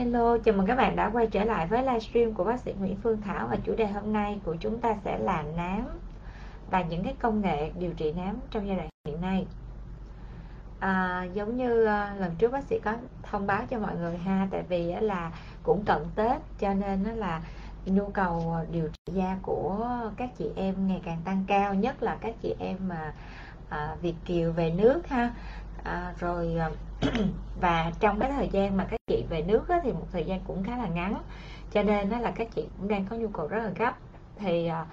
Hello, chào mừng các bạn đã quay trở lại với livestream của bác sĩ Nguyễn Phương Thảo và chủ đề hôm nay của chúng ta sẽ là nám và những cái công nghệ điều trị nám trong giai đoạn hiện nay. À, giống như à, lần trước bác sĩ có thông báo cho mọi người ha, tại vì là cũng cận Tết cho nên là nhu cầu điều trị da của các chị em ngày càng tăng cao, nhất là các chị em mà à, Việt kiều về nước ha. À, rồi à, và trong cái thời gian mà các chị về nước á, thì một thời gian cũng khá là ngắn. Cho nên nó là các chị cũng đang có nhu cầu rất là gấp. Thì à,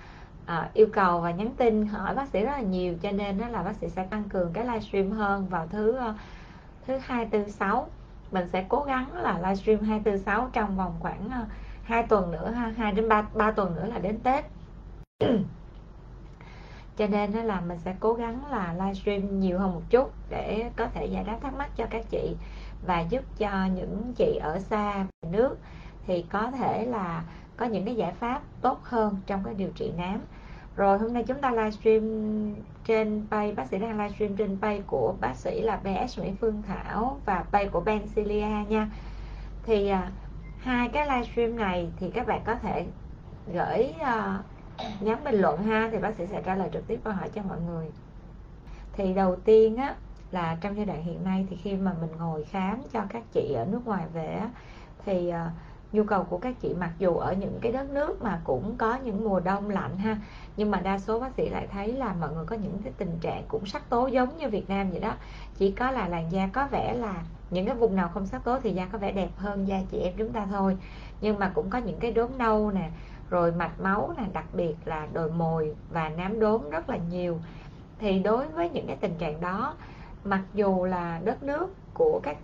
à, yêu cầu và nhắn tin hỏi bác sĩ rất là nhiều. Cho nên nó là bác sĩ sẽ tăng cường cái livestream hơn vào thứ à, thứ hai tư sáu. Mình sẽ cố gắng là livestream hai tư sáu trong vòng khoảng à, hai 2 tuần nữa ha 2 đến 3, 3 tuần nữa là đến Tết. cho nên đó là mình sẽ cố gắng là livestream nhiều hơn một chút để có thể giải đáp thắc mắc cho các chị và giúp cho những chị ở xa nước thì có thể là có những cái giải pháp tốt hơn trong cái điều trị nám. Rồi hôm nay chúng ta livestream trên page bác sĩ đang livestream trên page của bác sĩ là BS Nguyễn Phương Thảo và page của Bencilia nha. Thì à, hai cái livestream này thì các bạn có thể gửi uh, nhắn bình luận ha thì bác sĩ sẽ trả lời trực tiếp câu hỏi cho mọi người. Thì đầu tiên á là trong giai đoạn hiện nay thì khi mà mình ngồi khám cho các chị ở nước ngoài về á, thì uh, nhu cầu của các chị mặc dù ở những cái đất nước mà cũng có những mùa đông lạnh ha nhưng mà đa số bác sĩ lại thấy là mọi người có những cái tình trạng cũng sắc tố giống như Việt Nam vậy đó. Chỉ có là làn da có vẻ là những cái vùng nào không sắc tố thì da có vẻ đẹp hơn da chị em chúng ta thôi. Nhưng mà cũng có những cái đốm nâu nè rồi mạch máu là đặc biệt là đồi mồi và nám đốm rất là nhiều. Thì đối với những cái tình trạng đó, mặc dù là đất nước của các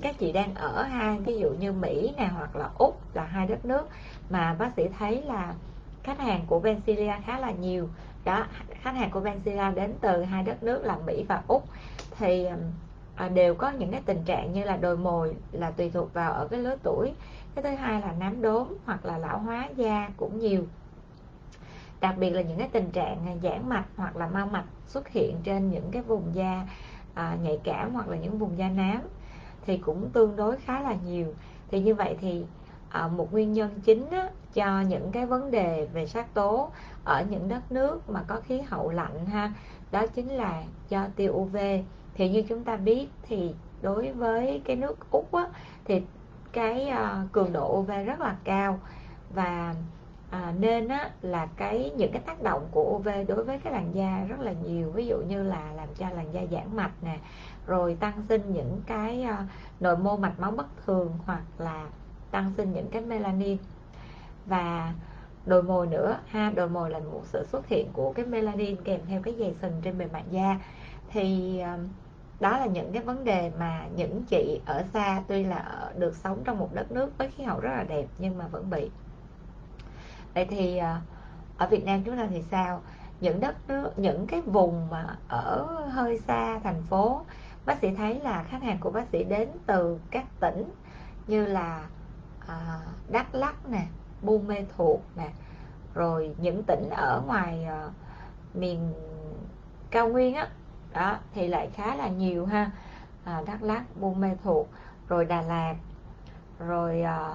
các chị đang ở ha ví dụ như Mỹ nè hoặc là Úc là hai đất nước mà bác sĩ thấy là khách hàng của Vencilia khá là nhiều. Đó, khách hàng của Vencilia đến từ hai đất nước là Mỹ và Úc. Thì à, đều có những cái tình trạng như là đồi mồi là tùy thuộc vào ở cái lứa tuổi. Cái thứ hai là nám đốm hoặc là lão hóa da cũng nhiều. Đặc biệt là những cái tình trạng à, giãn mạch hoặc là mau mạch xuất hiện trên những cái vùng da à, nhạy cảm hoặc là những vùng da nám thì cũng tương đối khá là nhiều. Thì như vậy thì à, một nguyên nhân chính á, cho những cái vấn đề về sắc tố ở những đất nước mà có khí hậu lạnh ha đó chính là do tiêu UV thì như chúng ta biết thì đối với cái nước úc á, thì cái uh, cường độ UV rất là cao. Và à, nên á, là cái những cái tác động của UV đối với cái làn da rất là nhiều. Ví dụ như là làm cho làn da giãn mạch nè rồi tăng sinh những cái uh, nội mô mạch máu bất thường hoặc là tăng sinh những cái melanin. Và đồi mồi nữa ha đồi mồi là một sự xuất hiện của cái melanin kèm theo cái dày sừng trên bề mặt da. Thì uh, đó là những cái vấn đề mà những chị ở xa tuy là được sống trong một đất nước với khí hậu rất là đẹp nhưng mà vẫn bị. Vậy thì à, ở Việt Nam chúng ta thì sao? Những đất nước những cái vùng mà ở hơi xa thành phố bác sĩ thấy là khách hàng của bác sĩ đến từ các tỉnh như là à, Đắk Lắk nè Buôn Mê Thuột nè rồi những tỉnh ở ngoài à, miền cao nguyên á đó thì lại khá là nhiều ha. À, Đắk Lắk Buôn Mê Thuột rồi Đà Lạt rồi à,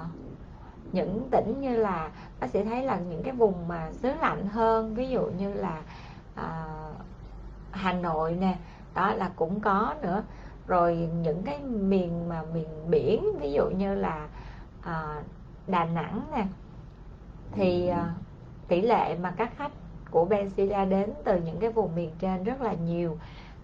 những tỉnh như là bác sĩ thấy là những cái vùng mà xứ lạnh hơn ví dụ như là à, Hà Nội nè đó là cũng có nữa. Rồi những cái miền mà miền biển ví dụ như là à, Đà Nẵng nè thì à, tỷ lệ mà các khách của Benzilla đến từ những cái vùng miền trên rất là nhiều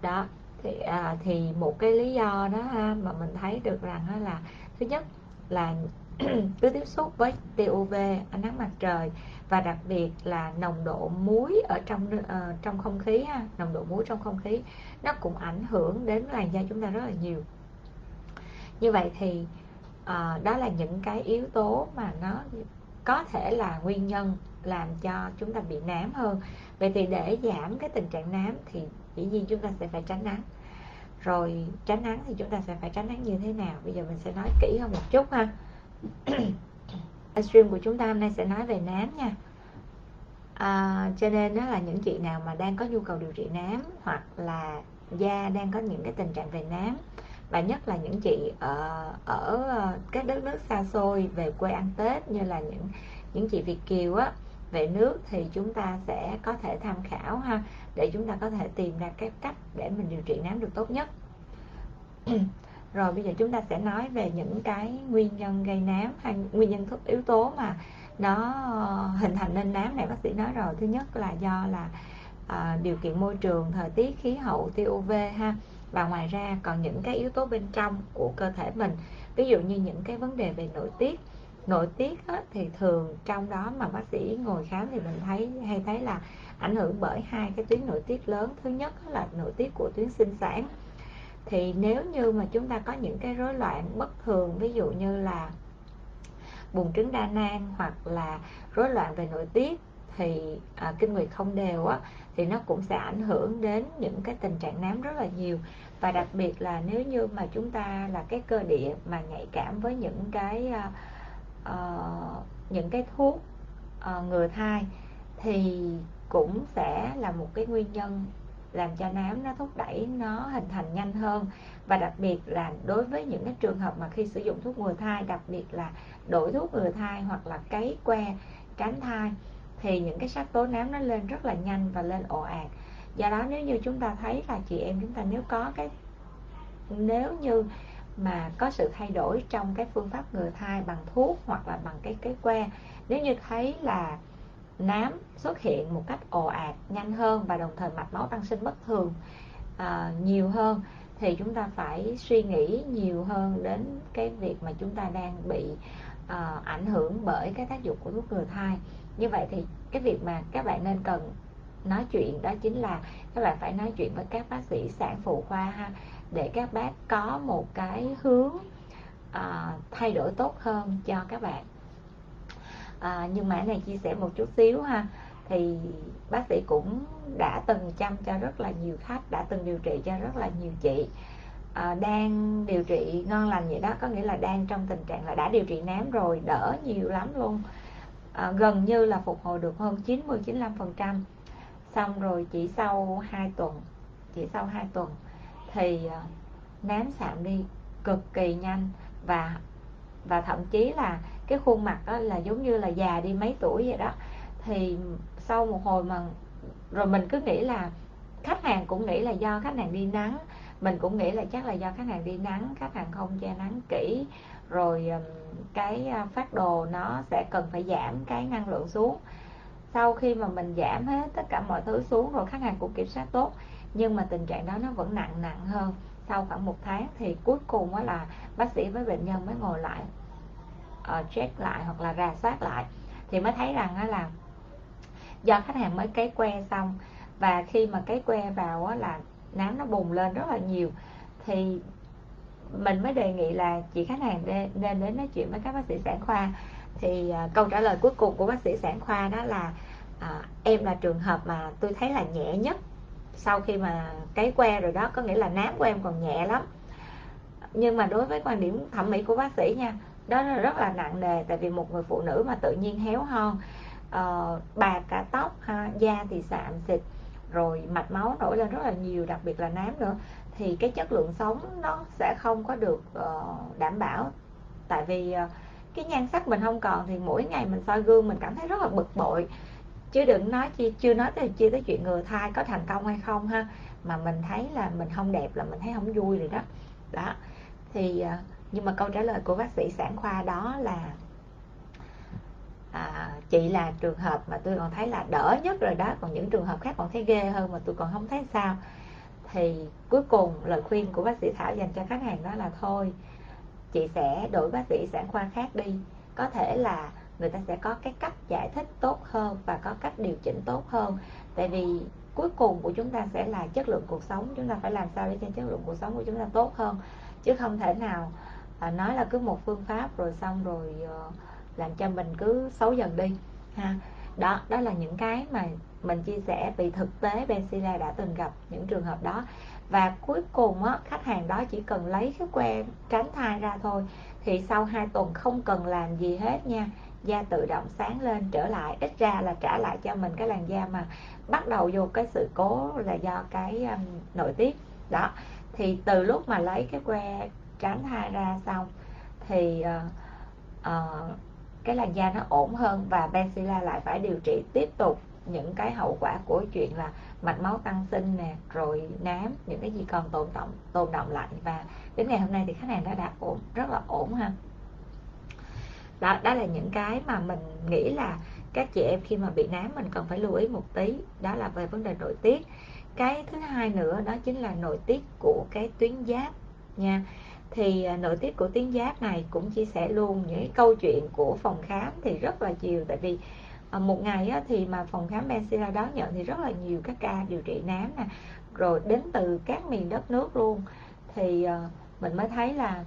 đó thì à, thì một cái lý do đó ha mà mình thấy được rằng đó là thứ nhất là cứ tiếp xúc với tia UV ánh nắng mặt trời và đặc biệt là nồng độ muối ở trong uh, trong không khí ha nồng độ muối trong không khí nó cũng ảnh hưởng đến làn da chúng ta rất là nhiều. Như vậy thì uh, đó là những cái yếu tố mà nó có thể là nguyên nhân làm cho chúng ta bị nám hơn. Vậy thì để giảm cái tình trạng nám thì dĩ nhiên chúng ta sẽ phải tránh nắng. Rồi tránh nắng thì chúng ta sẽ phải tránh nắng như thế nào? Bây giờ mình sẽ nói kỹ hơn một chút ha. Livestream của chúng ta hôm nay sẽ nói về nám nha. À, cho nên đó là những chị nào mà đang có nhu cầu điều trị nám hoặc là da đang có những cái tình trạng về nám và nhất là những chị ở ở ờ, các đất nước xa xôi về quê ăn tết như là những những chị việt kiều á về nước thì chúng ta sẽ có thể tham khảo ha để chúng ta có thể tìm ra cái cách để mình điều trị nám được tốt nhất. Rồi bây giờ chúng ta sẽ nói về những cái nguyên nhân gây nám hay nguyên nhân thức yếu tố mà nó hình thành nên nám này bác sĩ nói rồi. Thứ nhất là do là à, điều kiện môi trường thời tiết khí hậu tia uv ha. Và ngoài ra còn những cái yếu tố bên trong của cơ thể mình. Ví dụ như những cái vấn đề về nội tiết nội tiết á, thì thường trong đó mà bác sĩ ngồi khám thì mình thấy hay thấy là ảnh hưởng bởi hai cái tuyến nội tiết lớn. Thứ nhất là nội tiết của tuyến sinh sản. Thì nếu như mà chúng ta có những cái rối loạn bất thường ví dụ như là buồng trứng đa nang hoặc là rối loạn về nội tiết thì à, kinh nguyệt không đều á thì nó cũng sẽ ảnh hưởng đến những cái tình trạng nám rất là nhiều. Và đặc biệt là nếu như mà chúng ta là cái cơ địa mà nhạy cảm với những cái à, uh, những cái thuốc uh, ngừa thai thì cũng sẽ là một cái nguyên nhân làm cho nám nó thúc đẩy nó hình thành nhanh hơn. Và đặc biệt là đối với những cái trường hợp mà khi sử dụng thuốc ngừa thai đặc biệt là đổi thuốc ngừa thai hoặc là cấy que tránh thai thì những cái sắc tố nám nó lên rất là nhanh và lên ồ ạt. Do đó nếu như chúng ta thấy là chị em chúng ta nếu có cái nếu như mà có sự thay đổi trong cái phương pháp ngừa thai bằng thuốc hoặc là bằng cái cái que. Nếu như thấy là nám xuất hiện một cách ồ ạt nhanh hơn và đồng thời mạch máu tăng sinh bất thường à, nhiều hơn thì chúng ta phải suy nghĩ nhiều hơn đến cái việc mà chúng ta đang bị à, ảnh hưởng bởi cái tác dụng của thuốc ngừa thai. Như vậy thì cái việc mà các bạn nên cần nói chuyện đó chính là các bạn phải nói chuyện với các bác sĩ sản phụ khoa ha để các bác có một cái hướng à, thay đổi tốt hơn cho các bạn. À, nhưng mà này chia sẻ một chút xíu ha. Thì bác sĩ cũng đã từng chăm cho rất là nhiều khách đã từng điều trị cho rất là nhiều chị. À, đang điều trị ngon lành vậy đó có nghĩa là đang trong tình trạng là đã điều trị nám rồi đỡ nhiều lắm luôn. À, gần như là phục hồi được hơn 90 95 phần trăm. Xong rồi chỉ sau 2 tuần chỉ sau 2 tuần thì ờ, nám sạm đi cực kỳ nhanh và và thậm chí là cái khuôn mặt đó là giống như là già đi mấy tuổi vậy đó. Thì sau một hồi mà, rồi mình cứ nghĩ là khách hàng cũng nghĩ là do khách hàng đi nắng, mình cũng nghĩ là chắc là do khách hàng đi nắng, khách hàng không che nắng kỹ, rồi cái ờ, phát đồ nó sẽ cần phải giảm cái năng lượng xuống. Sau khi mà mình giảm hết tất cả mọi thứ xuống rồi khách hàng cũng kiểm soát tốt nhưng mà tình trạng đó nó vẫn nặng nặng hơn. Sau khoảng một tháng thì cuối cùng á là bác sĩ với bệnh nhân mới ngồi lại uh, check lại hoặc là rà soát lại. Thì mới thấy rằng á là do khách hàng mới cấy que xong và khi mà cấy que vào á là nám nó bùng lên rất là nhiều. Thì mình mới đề nghị là chị khách hàng nên đến nói chuyện với các bác sĩ sản khoa. Thì uh, câu trả lời cuối cùng của bác sĩ sản khoa đó là à, em là trường hợp mà tôi thấy là nhẹ nhất sau khi mà cấy que rồi đó có nghĩa là nám của em còn nhẹ lắm. Nhưng mà đối với quan điểm thẩm mỹ của bác sĩ nha đó là rất là nặng nề tại vì một người phụ nữ mà tự nhiên héo hon ờ, uh, bạc cả tóc ha da thì sạm xịt rồi mạch máu nổi lên rất là nhiều đặc biệt là nám nữa thì cái chất lượng sống nó sẽ không có được uh, đảm bảo. Tại vì uh, cái nhan sắc mình không còn thì mỗi ngày mình soi gương mình cảm thấy rất là bực bội chứ đừng nói chi chưa nói tới chia tới chuyện ngừa thai có thành công hay không ha. Mà mình thấy là mình không đẹp là mình thấy không vui rồi đó. Đó. Thì à, nhưng mà câu trả lời của bác sĩ sản khoa đó là à, chị là trường hợp mà tôi còn thấy là đỡ nhất rồi đó. Còn những trường hợp khác còn thấy ghê hơn mà tôi còn không thấy sao. Thì cuối cùng lời khuyên của bác sĩ thảo dành cho khách hàng đó là thôi chị sẽ đổi bác sĩ sản khoa khác đi. Có thể là người ta sẽ có cái cách giải thích tốt hơn và có cách điều chỉnh tốt hơn. Tại vì cuối cùng của chúng ta sẽ là chất lượng cuộc sống chúng ta phải làm sao để cho chất lượng cuộc sống của chúng ta tốt hơn. Chứ không thể nào à, nói là cứ một phương pháp rồi xong rồi ờ, làm cho mình cứ xấu dần đi ha. Đó đó là những cái mà mình chia sẻ vì thực tế Benzilla đã từng gặp những trường hợp đó. Và cuối cùng á, khách hàng đó chỉ cần lấy cái que tránh thai ra thôi thì sau 2 tuần không cần làm gì hết nha da tự động sáng lên trở lại ít ra là trả lại cho mình cái làn da mà bắt đầu vô cái sự cố là do cái um, nội tiết. Đó thì từ lúc mà lấy cái que tránh thai ra xong thì uh, uh, cái làn da nó ổn hơn và Benzilla lại phải điều trị tiếp tục những cái hậu quả của chuyện là mạch máu tăng sinh nè rồi nám những cái gì còn tồn động tồn động lại. Và đến ngày hôm nay thì khách hàng đã đạt ổn rất là ổn ha đó đó là những cái mà mình nghĩ là các chị em khi mà bị nám mình cần phải lưu ý một tí đó là về vấn đề nội tiết. Cái thứ hai nữa đó chính là nội tiết của cái tuyến giáp nha. Thì à, nội tiết của tuyến giáp này cũng chia sẻ luôn những câu chuyện của phòng khám thì rất là nhiều. Tại vì à, một ngày thì mà phòng khám Bensila đón nhận thì rất là nhiều các ca điều trị nám nè rồi đến từ các miền đất nước luôn. Thì à, mình mới thấy là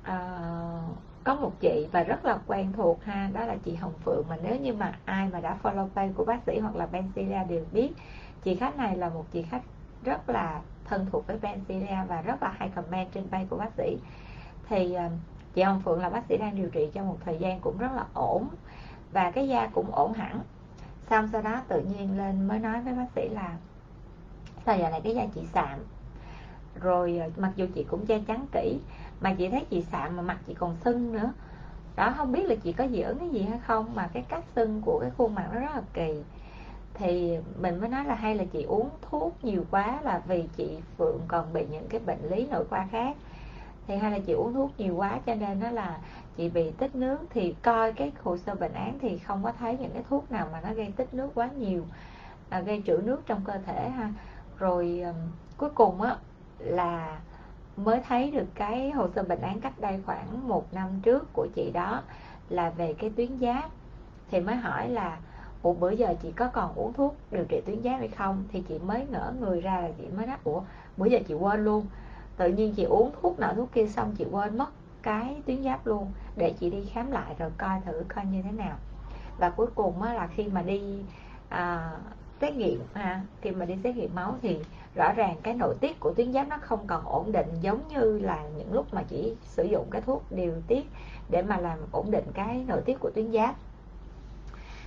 uh, có một chị và rất là quen thuộc ha, đó là chị Hồng Phượng. Mà nếu như mà ai mà đã follow page của bác sĩ hoặc là Bensila đều biết, chị khách này là một chị khách rất là thân thuộc với Bensila và rất là hay comment trên page của bác sĩ. Thì ờ, chị Hồng Phượng là bác sĩ đang điều trị trong một thời gian cũng rất là ổn và cái da cũng ổn hẳn. Xong sau đó tự nhiên lên mới nói với bác sĩ là, sao giờ này cái da chị sạm? Rồi ờ, mặc dù chị cũng che chắn kỹ mà chị thấy chị sạm mà mặt chị còn sưng nữa. Đó không biết là chị có dị ứng cái gì hay không mà cái cách sưng của cái khuôn mặt nó rất là kỳ. Thì mình mới nói là hay là chị uống thuốc nhiều quá là vì chị Phượng còn bị những cái bệnh lý nội khoa khác. Thì hay là chị uống thuốc nhiều quá cho nên nó là chị bị tích nước. Thì coi cái hồ sơ bệnh án thì không có thấy những cái thuốc nào mà nó gây tích nước quá nhiều à, gây trữ nước trong cơ thể ha. Rồi um, cuối cùng á là mới thấy được cái hồ sơ bệnh án cách đây khoảng một năm trước của chị đó là về cái tuyến giáp. Thì mới hỏi là ủa bữa giờ chị có còn uống thuốc điều trị tuyến giáp hay không? Thì chị mới ngỡ người ra là chị mới nói ủa bữa giờ chị quên luôn. Tự nhiên chị uống thuốc nọ thuốc kia xong chị quên mất cái tuyến giáp luôn. Để chị đi khám lại rồi coi thử coi như thế nào. Và cuối cùng á, là khi mà đi à, xét nghiệm ha? Khi mà đi xét nghiệm máu thì rõ ràng cái nội tiết của tuyến giáp nó không còn ổn định giống như là những lúc mà chỉ sử dụng cái thuốc điều tiết để mà làm ổn định cái nội tiết của tuyến giáp.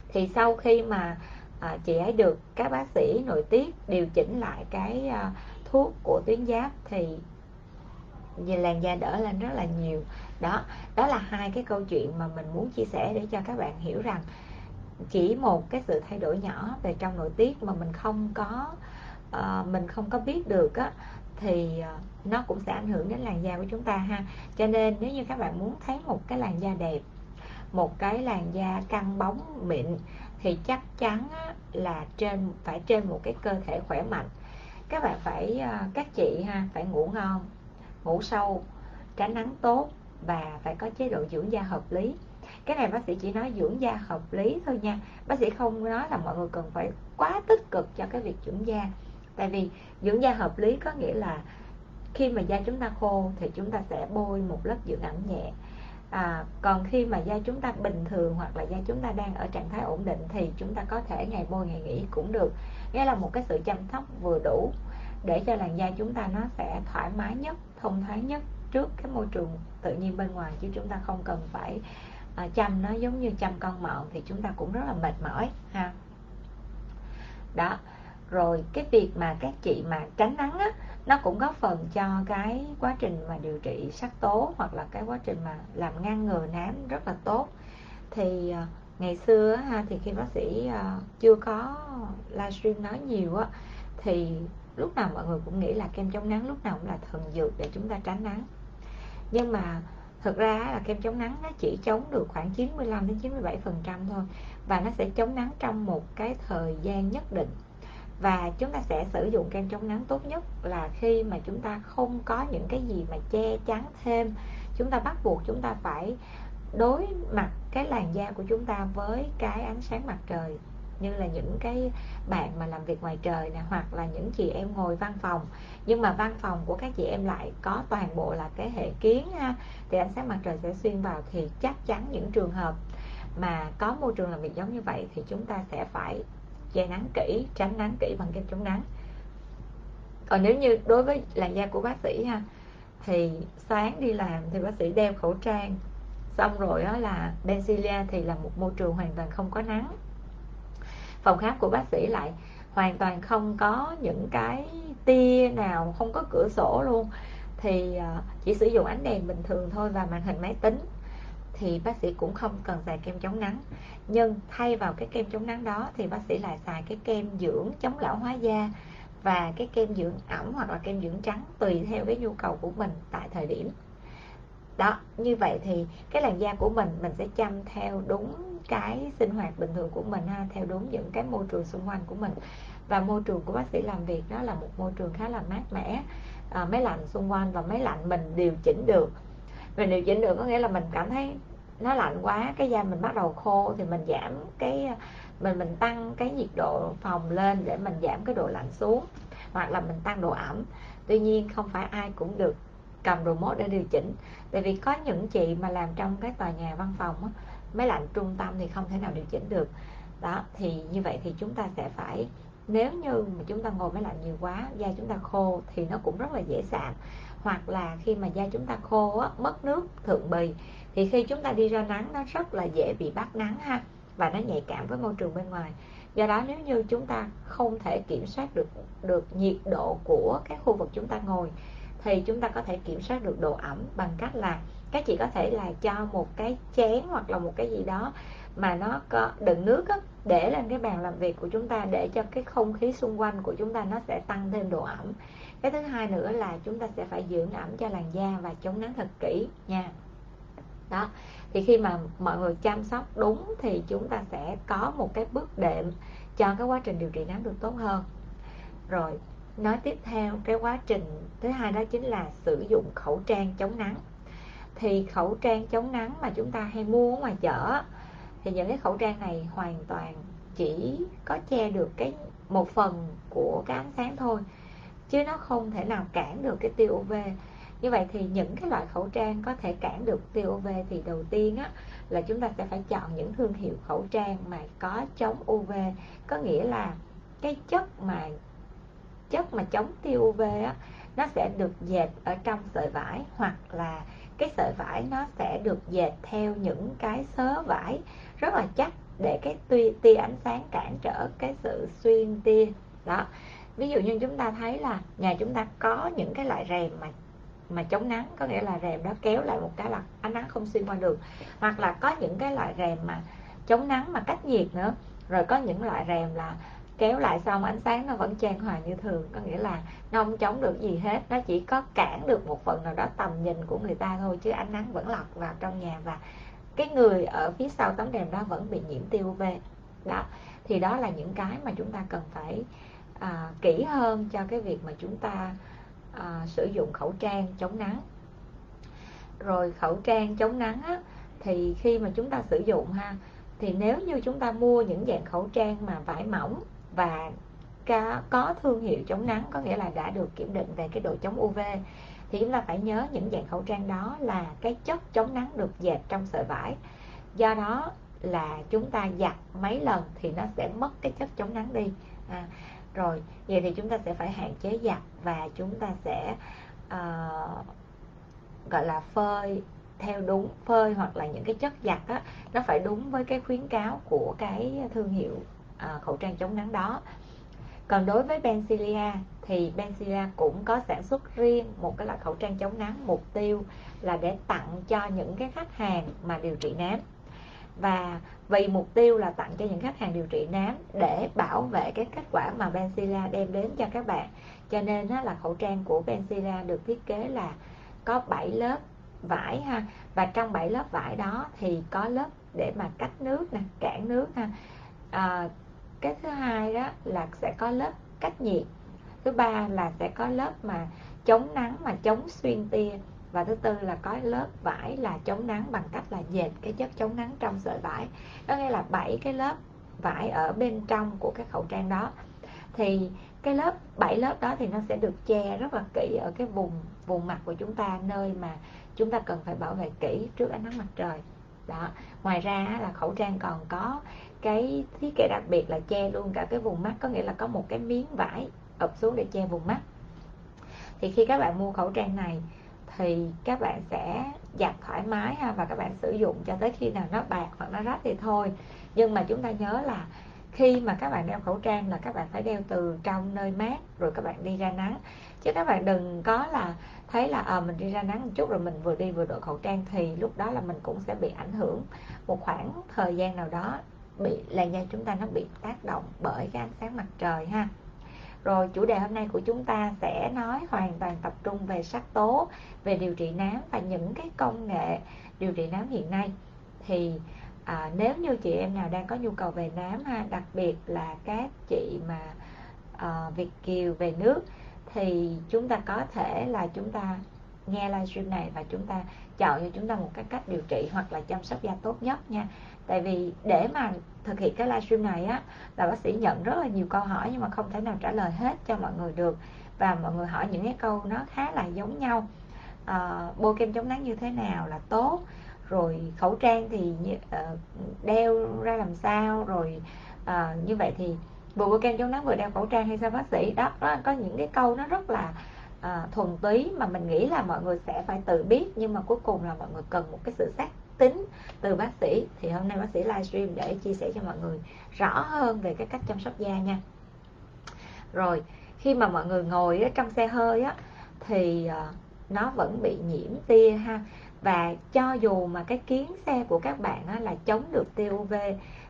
Thì sau khi mà à, chị ấy được các bác sĩ nội tiết điều chỉnh lại cái à, thuốc của tuyến giáp thì về làn da đỡ lên rất là nhiều. Đó đó là hai cái câu chuyện mà mình muốn chia sẻ để cho các bạn hiểu rằng chỉ một cái sự thay đổi nhỏ về trong nội tiết mà mình không có uh, mình không có biết được á thì uh, nó cũng sẽ ảnh hưởng đến làn da của chúng ta ha. Cho nên nếu như các bạn muốn thấy một cái làn da đẹp một cái làn da căng bóng mịn thì chắc chắn á, là trên phải trên một cái cơ thể khỏe mạnh. Các bạn phải uh, các chị ha phải ngủ ngon ngủ sâu tránh nắng tốt và phải có chế độ dưỡng da hợp lý cái này bác sĩ chỉ nói dưỡng da hợp lý thôi nha. Bác sĩ không nói là mọi người cần phải quá tích cực cho cái việc dưỡng da. Tại vì dưỡng da hợp lý có nghĩa là khi mà da chúng ta khô thì chúng ta sẽ bôi một lớp dưỡng ẩm nhẹ. À, còn khi mà da chúng ta bình thường hoặc là da chúng ta đang ở trạng thái ổn định thì chúng ta có thể ngày bôi ngày nghỉ cũng được. Nghĩa là một cái sự chăm sóc vừa đủ để cho làn da chúng ta nó sẽ thoải mái nhất thông thoáng nhất trước cái môi trường tự nhiên bên ngoài chứ chúng ta không cần phải à, chăm nó giống như chăm con mọn thì chúng ta cũng rất là mệt mỏi ha. Đó rồi cái việc mà các chị mà tránh nắng á nó cũng góp phần cho cái quá trình mà điều trị sắc tố hoặc là cái quá trình mà làm ngăn ngừa nám rất là tốt. Thì ờ, ngày xưa ha thì khi bác sĩ ờ, chưa có livestream nói nhiều á thì lúc nào mọi người cũng nghĩ là kem chống nắng lúc nào cũng là thần dược để chúng ta tránh nắng. Nhưng mà thực ra là kem chống nắng nó chỉ chống được khoảng 95 đến 97 phần trăm thôi và nó sẽ chống nắng trong một cái thời gian nhất định. Và chúng ta sẽ sử dụng kem chống nắng tốt nhất là khi mà chúng ta không có những cái gì mà che chắn thêm. Chúng ta bắt buộc chúng ta phải đối mặt cái làn da của chúng ta với cái ánh sáng mặt trời như là những cái bạn mà làm việc ngoài trời nè, hoặc là những chị em ngồi văn phòng. Nhưng mà văn phòng của các chị em lại có toàn bộ là cái hệ kiến ha, thì ánh sáng mặt trời sẽ xuyên vào thì chắc chắn những trường hợp mà có môi trường làm việc giống như vậy thì chúng ta sẽ phải che nắng kỹ, tránh nắng kỹ bằng kem chống nắng. Còn nếu như đối với làn da của bác sĩ ha, thì sáng đi làm thì bác sĩ đeo khẩu trang, xong rồi đó là Benzilia thì là một môi trường hoàn toàn không có nắng phòng khám của bác sĩ lại hoàn toàn không có những cái tia nào, không có cửa sổ luôn. Thì ờ, chỉ sử dụng ánh đèn bình thường thôi và màn hình máy tính thì bác sĩ cũng không cần xài kem chống nắng. Nhưng thay vào cái kem chống nắng đó thì bác sĩ lại xài cái kem dưỡng chống lão hóa da và cái kem dưỡng ẩm hoặc là kem dưỡng trắng tùy theo cái nhu cầu của mình tại thời điểm. Đó, như vậy thì cái làn da của mình mình sẽ chăm theo đúng cái sinh hoạt bình thường của mình ha theo đúng những cái môi trường xung quanh của mình. Và môi trường của bác sĩ làm việc đó là một môi trường khá là mát mẻ à, máy lạnh xung quanh và máy lạnh mình điều chỉnh được. Mình điều chỉnh được có nghĩa là mình cảm thấy nó lạnh quá cái da mình bắt đầu khô thì mình giảm cái mình mình tăng cái nhiệt độ phòng lên để mình giảm cái độ lạnh xuống hoặc là mình tăng độ ẩm. Tuy nhiên không phải ai cũng được cầm remote để điều chỉnh. Tại vì có những chị mà làm trong cái tòa nhà văn phòng á, máy lạnh trung tâm thì không thể nào điều chỉnh được. Đó thì như vậy thì chúng ta sẽ phải nếu như mà chúng ta ngồi máy lạnh nhiều quá da chúng ta khô thì nó cũng rất là dễ sạm. Hoặc là khi mà da chúng ta khô á, mất nước thượng bì thì khi chúng ta đi ra nắng nó rất là dễ bị bắt nắng ha và nó nhạy cảm với môi trường bên ngoài. Do đó nếu như chúng ta không thể kiểm soát được được nhiệt độ của cái khu vực chúng ta ngồi thì chúng ta có thể kiểm soát được độ ẩm bằng cách là các chị có thể là cho một cái chén hoặc là một cái gì đó mà nó có đựng nước á, để lên cái bàn làm việc của chúng ta để cho cái không khí xung quanh của chúng ta nó sẽ tăng thêm độ ẩm. Cái thứ hai nữa là chúng ta sẽ phải dưỡng ẩm cho làn da và chống nắng thật kỹ nha. Đó thì khi mà mọi người chăm sóc đúng thì chúng ta sẽ có một cái bước đệm cho cái quá trình điều trị nắng được tốt hơn. Rồi nói tiếp theo cái quá trình thứ hai đó chính là sử dụng khẩu trang chống nắng thì khẩu trang chống nắng mà chúng ta hay mua ở ngoài chợ thì những cái khẩu trang này hoàn toàn chỉ có che được cái một phần của cái ánh sáng thôi, chứ nó không thể nào cản được cái tia UV như vậy thì những cái loại khẩu trang có thể cản được tia UV thì đầu tiên á, là chúng ta sẽ phải chọn những thương hiệu khẩu trang mà có chống UV có nghĩa là cái chất mà chất mà chống tia UV á, nó sẽ được dệt ở trong sợi vải hoặc là cái sợi vải nó sẽ được dệt theo những cái sớ vải rất là chắc để cái tia, tia ánh sáng cản trở cái sự xuyên tia. Đó. Ví dụ như chúng ta thấy là nhà chúng ta có những cái loại rèm mà mà chống nắng có nghĩa là rèm đó kéo lại một cái là ánh nắng không xuyên qua được. Hoặc là có những cái loại rèm mà chống nắng mà cách nhiệt nữa. Rồi có những loại rèm là kéo lại xong ánh sáng nó vẫn trang hòa như thường. Có nghĩa là nó không chống được gì hết. Nó chỉ có cản được một phần nào đó tầm nhìn của người ta thôi chứ ánh nắng vẫn lọt vào trong nhà và cái người ở phía sau tấm rèm đó vẫn bị nhiễm tia UV đó. Thì đó là những cái mà chúng ta cần phải à, kỹ hơn cho cái việc mà chúng ta à, sử dụng khẩu trang chống nắng. Rồi khẩu trang chống nắng á, thì khi mà chúng ta sử dụng ha thì nếu như chúng ta mua những dạng khẩu trang mà vải mỏng và có thương hiệu chống nắng có nghĩa là đã được kiểm định về cái độ chống UV thì chúng ta phải nhớ những dạng khẩu trang đó là cái chất chống nắng được dệt trong sợi vải. Do đó là chúng ta giặt mấy lần thì nó sẽ mất cái chất chống nắng đi. À, rồi vậy thì chúng ta sẽ phải hạn chế giặt và chúng ta sẽ uh, gọi là phơi theo đúng phơi hoặc là những cái chất giặt đó nó phải đúng với cái khuyến cáo của cái thương hiệu Ờ, khẩu trang chống nắng đó. Còn đối với Benzilia thì Benzilia cũng có sản xuất riêng một cái loại khẩu trang chống nắng mục tiêu là để tặng cho những cái khách hàng mà điều trị nám. Và vì mục tiêu là tặng cho những khách hàng điều trị nám để bảo vệ cái kết quả mà Benzilla đem đến cho các bạn. Cho nên là khẩu trang của Benzilla được thiết kế là có 7 lớp vải ha. Và trong 7 lớp vải đó thì có lớp để mà cách nước nè cản nước ha. À, cái thứ hai đó là sẽ có lớp cách nhiệt. Thứ ba là sẽ có lớp mà chống nắng, mà chống xuyên tia. Và thứ tư là có lớp vải là chống nắng bằng cách là dệt cái chất chống nắng trong sợi vải. Đó nghĩa là bảy cái lớp vải ở bên trong của cái khẩu trang đó. Thì cái lớp, bảy lớp đó thì nó sẽ được che rất là kỹ ở cái vùng vùng mặt của chúng ta, nơi mà chúng ta cần phải bảo vệ kỹ trước ánh nắng mặt trời. Đó. Ngoài ra là khẩu trang còn có cái thiết kế đặc biệt là che luôn cả cái vùng mắt có nghĩa là có một cái miếng vải ập xuống để che vùng mắt. Thì khi các bạn mua khẩu trang này thì các bạn sẽ giặt thoải mái ha và các bạn sử dụng cho tới khi nào nó bạc hoặc nó rách thì thôi. Nhưng mà chúng ta nhớ là khi mà các bạn đeo khẩu trang là các bạn phải đeo từ trong nơi mát rồi các bạn đi ra nắng. Chứ các bạn đừng có là thấy là à, mình đi ra nắng một chút rồi mình vừa đi vừa đội khẩu trang thì lúc đó là mình cũng sẽ bị ảnh hưởng một khoảng thời gian nào đó bị làn da chúng ta nó bị tác động bởi cái ánh sáng mặt trời ha. Rồi chủ đề hôm nay của chúng ta sẽ nói hoàn toàn tập trung về sắc tố về điều trị nám và những cái công nghệ điều trị nám hiện nay. Thì à, nếu như chị em nào đang có nhu cầu về nám ha đặc biệt là các chị mà à, Việt kiều về nước thì chúng ta có thể là chúng ta nghe livestream này và chúng ta chọn cho chúng ta một cái cách điều trị hoặc là chăm sóc da tốt nhất nha tại vì để mà thực hiện cái livestream này á là bác sĩ nhận rất là nhiều câu hỏi nhưng mà không thể nào trả lời hết cho mọi người được. Và mọi người hỏi những cái câu nó khá là giống nhau. À, bôi kem chống nắng như thế nào là tốt? Rồi khẩu trang thì uh, đeo ra làm sao? Rồi uh, như vậy thì vừa bôi kem chống nắng vừa đeo khẩu trang hay sao bác sĩ? Đó, đó có những cái câu nó rất là uh, thuần túy mà mình nghĩ là mọi người sẽ phải tự biết nhưng mà cuối cùng là mọi người cần một cái sự xác tính từ bác sĩ. Thì hôm nay bác sĩ livestream để chia sẻ cho mọi người rõ hơn về cái cách chăm sóc da nha. Rồi khi mà mọi người ngồi ở trong xe hơi á thì ờ, nó vẫn bị nhiễm tia ha. Và cho dù mà cái kiến xe của các bạn á, là chống được tia UV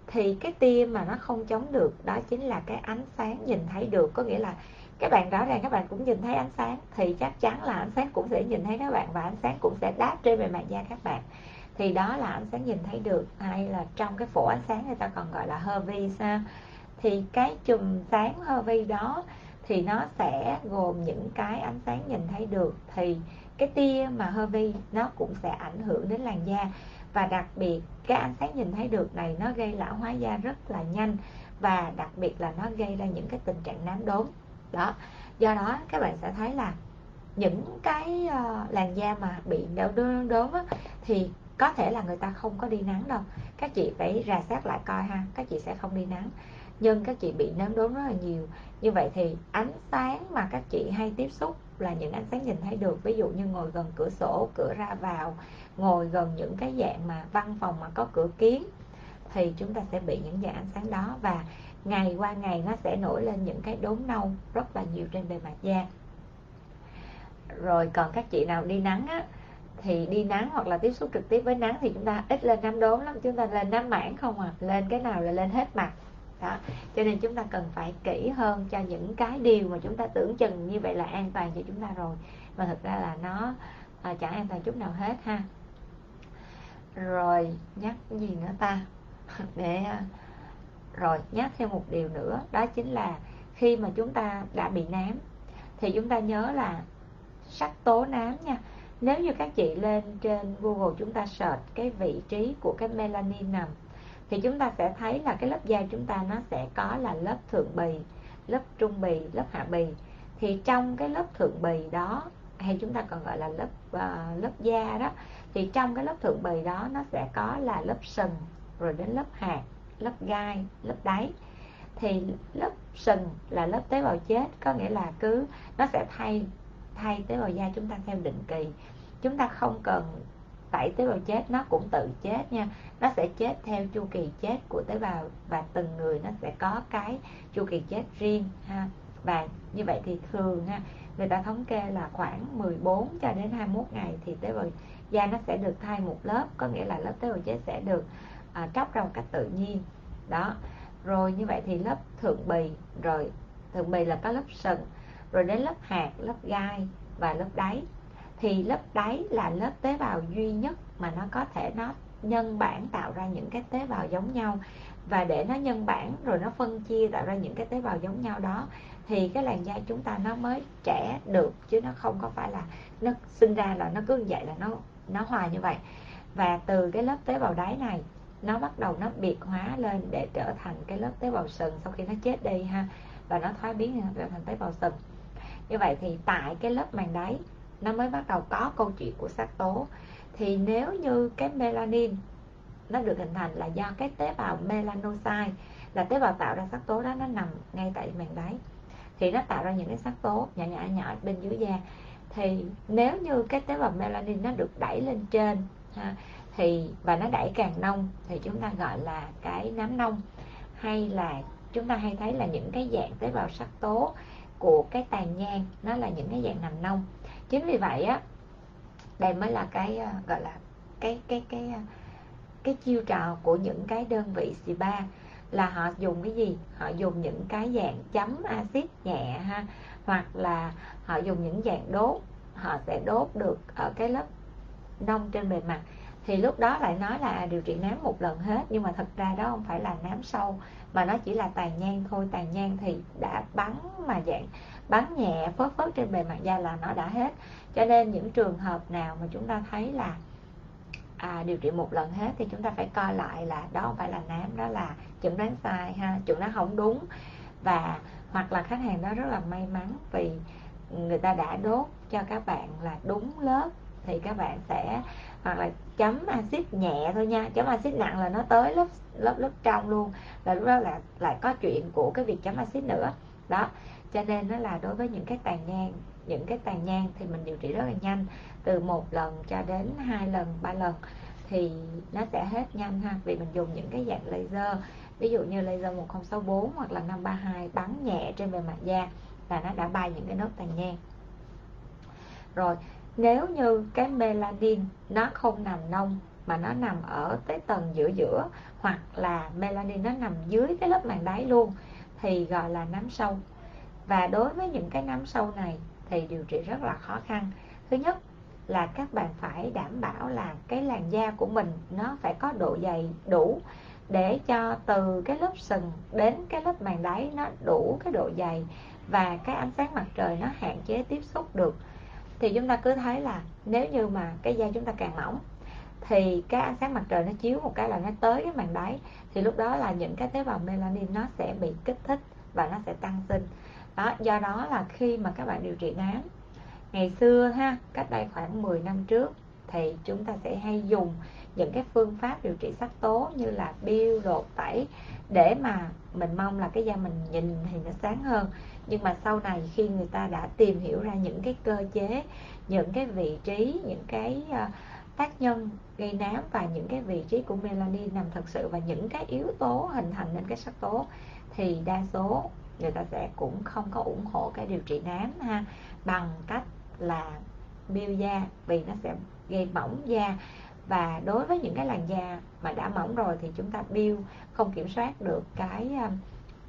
thì cái tia mà nó không chống được đó chính là cái ánh sáng nhìn thấy được. Có nghĩa là các bạn rõ ràng các bạn cũng nhìn thấy ánh sáng thì chắc chắn là ánh sáng cũng sẽ nhìn thấy các bạn và ánh sáng cũng sẽ đáp trên bề mặt da các bạn thì đó là ánh sáng nhìn thấy được hay là trong cái phổ ánh sáng người ta còn gọi là hơ vi sao? Thì cái chùm sáng hơ vi đó thì nó sẽ gồm những cái ánh sáng nhìn thấy được. Thì cái tia mà hơ vi nó cũng sẽ ảnh hưởng đến làn da. Và đặc biệt cái ánh sáng nhìn thấy được này nó gây lão hóa da rất là nhanh. Và đặc biệt là nó gây ra những cái tình trạng nám đốm. Đó. Do đó các bạn sẽ thấy là những cái ờ, làn da mà bị đốm đốm á, thì có thể là người ta không có đi nắng đâu. Các chị phải rà soát lại coi ha, các chị sẽ không đi nắng. Nhưng các chị bị nắng đốm rất là nhiều. Như vậy thì ánh sáng mà các chị hay tiếp xúc là những ánh sáng nhìn thấy được. Ví dụ như ngồi gần cửa sổ, cửa ra vào, ngồi gần những cái dạng mà văn phòng mà có cửa kiến thì chúng ta sẽ bị những dạng ánh sáng đó. Và ngày qua ngày nó sẽ nổi lên những cái đốm nâu rất là nhiều trên bề mặt da. Rồi còn các chị nào đi nắng á thì đi nắng hoặc là tiếp xúc trực tiếp với nắng thì chúng ta ít lên nám đốm lắm chúng ta lên nám mảng không à lên cái nào là lên hết mặt. Đó cho nên chúng ta cần phải kỹ hơn cho những cái điều mà chúng ta tưởng chừng như vậy là an toàn cho chúng ta rồi. Mà thực ra là nó à, chẳng an toàn chút nào hết ha. Rồi nhắc gì nữa ta? Để à, rồi nhắc thêm một điều nữa đó chính là khi mà chúng ta đã bị nám thì chúng ta nhớ là sắc tố nám nha nếu như các chị lên trên Google chúng ta search cái vị trí của cái melanin nằm thì chúng ta sẽ thấy là cái lớp da chúng ta nó sẽ có là lớp thượng bì lớp trung bì lớp hạ bì. Thì trong cái lớp thượng bì đó hay chúng ta còn gọi là lớp uh, lớp da đó thì trong cái lớp thượng bì đó nó sẽ có là lớp sừng rồi đến lớp hạt lớp gai lớp đáy. Thì lớp sừng là lớp tế bào chết có nghĩa là cứ nó sẽ thay thay tế bào da chúng ta theo định kỳ. Chúng ta không cần tẩy tế bào chết nó cũng tự chết nha. Nó sẽ chết theo chu kỳ chết của tế bào và từng người nó sẽ có cái chu kỳ chết riêng ha. Và như vậy thì thường ha người ta thống kê là khoảng 14 cho đến 21 ngày thì tế bào da nó sẽ được thay một lớp có nghĩa là lớp tế bào chết sẽ được à, tróc ra một cách tự nhiên. Đó. Rồi như vậy thì lớp thượng bì rồi thượng bì là có lớp sừng rồi đến lớp hạt, lớp gai và lớp đáy. Thì lớp đáy là lớp tế bào duy nhất mà nó có thể nó nhân bản tạo ra những cái tế bào giống nhau. Và để nó nhân bản rồi nó phân chia tạo ra những cái tế bào giống nhau đó, thì cái làn da chúng ta nó mới trẻ được, chứ nó không có phải là nó sinh ra là nó cứ như vậy là nó nó hòa như vậy. Và từ cái lớp tế bào đáy này, nó bắt đầu nó biệt hóa lên để trở thành cái lớp tế bào sừng sau khi nó chết đi ha, và nó thoái biến trở thành tế bào sừng như vậy thì tại cái lớp màng đáy nó mới bắt đầu có câu chuyện của sắc tố. Thì nếu như cái melanin nó được hình thành là do cái tế bào melanocyte là tế bào tạo ra sắc tố đó nó nằm ngay tại màng đáy thì nó tạo ra những cái sắc tố nhỏ nhỏ nhỏ bên dưới da. Thì nếu như cái tế bào melanin nó được đẩy lên trên ha, thì và nó đẩy càng nông thì chúng ta gọi là cái nám nông. Hay là chúng ta hay thấy là những cái dạng tế bào sắc tố của cái tàn nhang, nó là những cái dạng nằm nông. Chính vì vậy á, đây mới là cái ờ, gọi là cái cái cái ờ, cái chiêu trò của những cái đơn vị spa là họ dùng cái gì? Họ dùng những cái dạng chấm axit nhẹ ha, hoặc là họ dùng những dạng đốt. Họ sẽ đốt được ở cái lớp nông trên bề mặt. Thì lúc đó lại nói là điều trị nám một lần hết, nhưng mà thật ra đó không phải là nám sâu mà nó chỉ là tàn nhang thôi tàn nhang thì đã bắn mà dạng bắn nhẹ phớt phớt trên bề mặt da là nó đã hết. Cho nên những trường hợp nào mà chúng ta thấy là à, điều trị một lần hết thì chúng ta phải coi lại là đó không phải là nám đó là chẩn đoán sai ha chẩn đoán không đúng. Và hoặc là khách hàng đó rất là may mắn vì người ta đã đốt cho các bạn là đúng lớp thì các bạn sẽ hoặc là chấm axit nhẹ thôi nha. Chấm axit nặng là nó tới lớp lớp lớp trong luôn. Là lúc đó là lại có chuyện của cái việc chấm axit nữa. Đó, cho nên nó là đối với những cái tàn nhang, những cái tàn nhang thì mình điều trị rất là nhanh. Từ một lần cho đến hai lần, ba lần thì nó sẽ hết nhanh ha. Vì mình dùng những cái dạng laser, ví dụ như laser 1064 hoặc là 532 bắn nhẹ trên bề mặt da là nó đã bay những cái nốt tàn nhang. Rồi nếu như cái melanin nó không nằm nông mà nó nằm ở cái tầng giữa giữa, hoặc là melanin nó nằm dưới cái lớp màng đáy luôn, thì gọi là nám sâu. Và đối với những cái nám sâu này thì điều trị rất là khó khăn. Thứ nhất là các bạn phải đảm bảo là cái làn da của mình nó phải có độ dày đủ để cho từ cái lớp sừng đến cái lớp màng đáy nó đủ cái độ dày và cái ánh sáng mặt trời nó hạn chế tiếp xúc được thì chúng ta cứ thấy là nếu như mà cái da chúng ta càng mỏng, thì cái ánh sáng mặt trời nó chiếu một cái là nó tới cái màng đáy. Thì lúc đó là những cái tế bào melanin nó sẽ bị kích thích và nó sẽ tăng sinh. Đó, do đó là khi mà các bạn điều trị nám, ngày xưa ha, cách đây khoảng 10 năm trước, thì chúng ta sẽ hay dùng những cái phương pháp điều trị sắc tố như là biêu đột tẩy để mà mình mong là cái da mình nhìn thì nó sáng hơn. Nhưng mà sau này khi người ta đã tìm hiểu ra những cái cơ chế, những cái vị trí, những cái ờ, tác nhân gây nám và những cái vị trí của melanin nằm thật sự và những cái yếu tố hình thành nên cái sắc tố, thì đa số người ta sẽ cũng không có ủng hộ cái điều trị nám ha, bằng cách là biêu da vì nó sẽ gây mỏng da và đối với những cái làn da mà đã mỏng rồi thì chúng ta biêu không kiểm soát được cái um,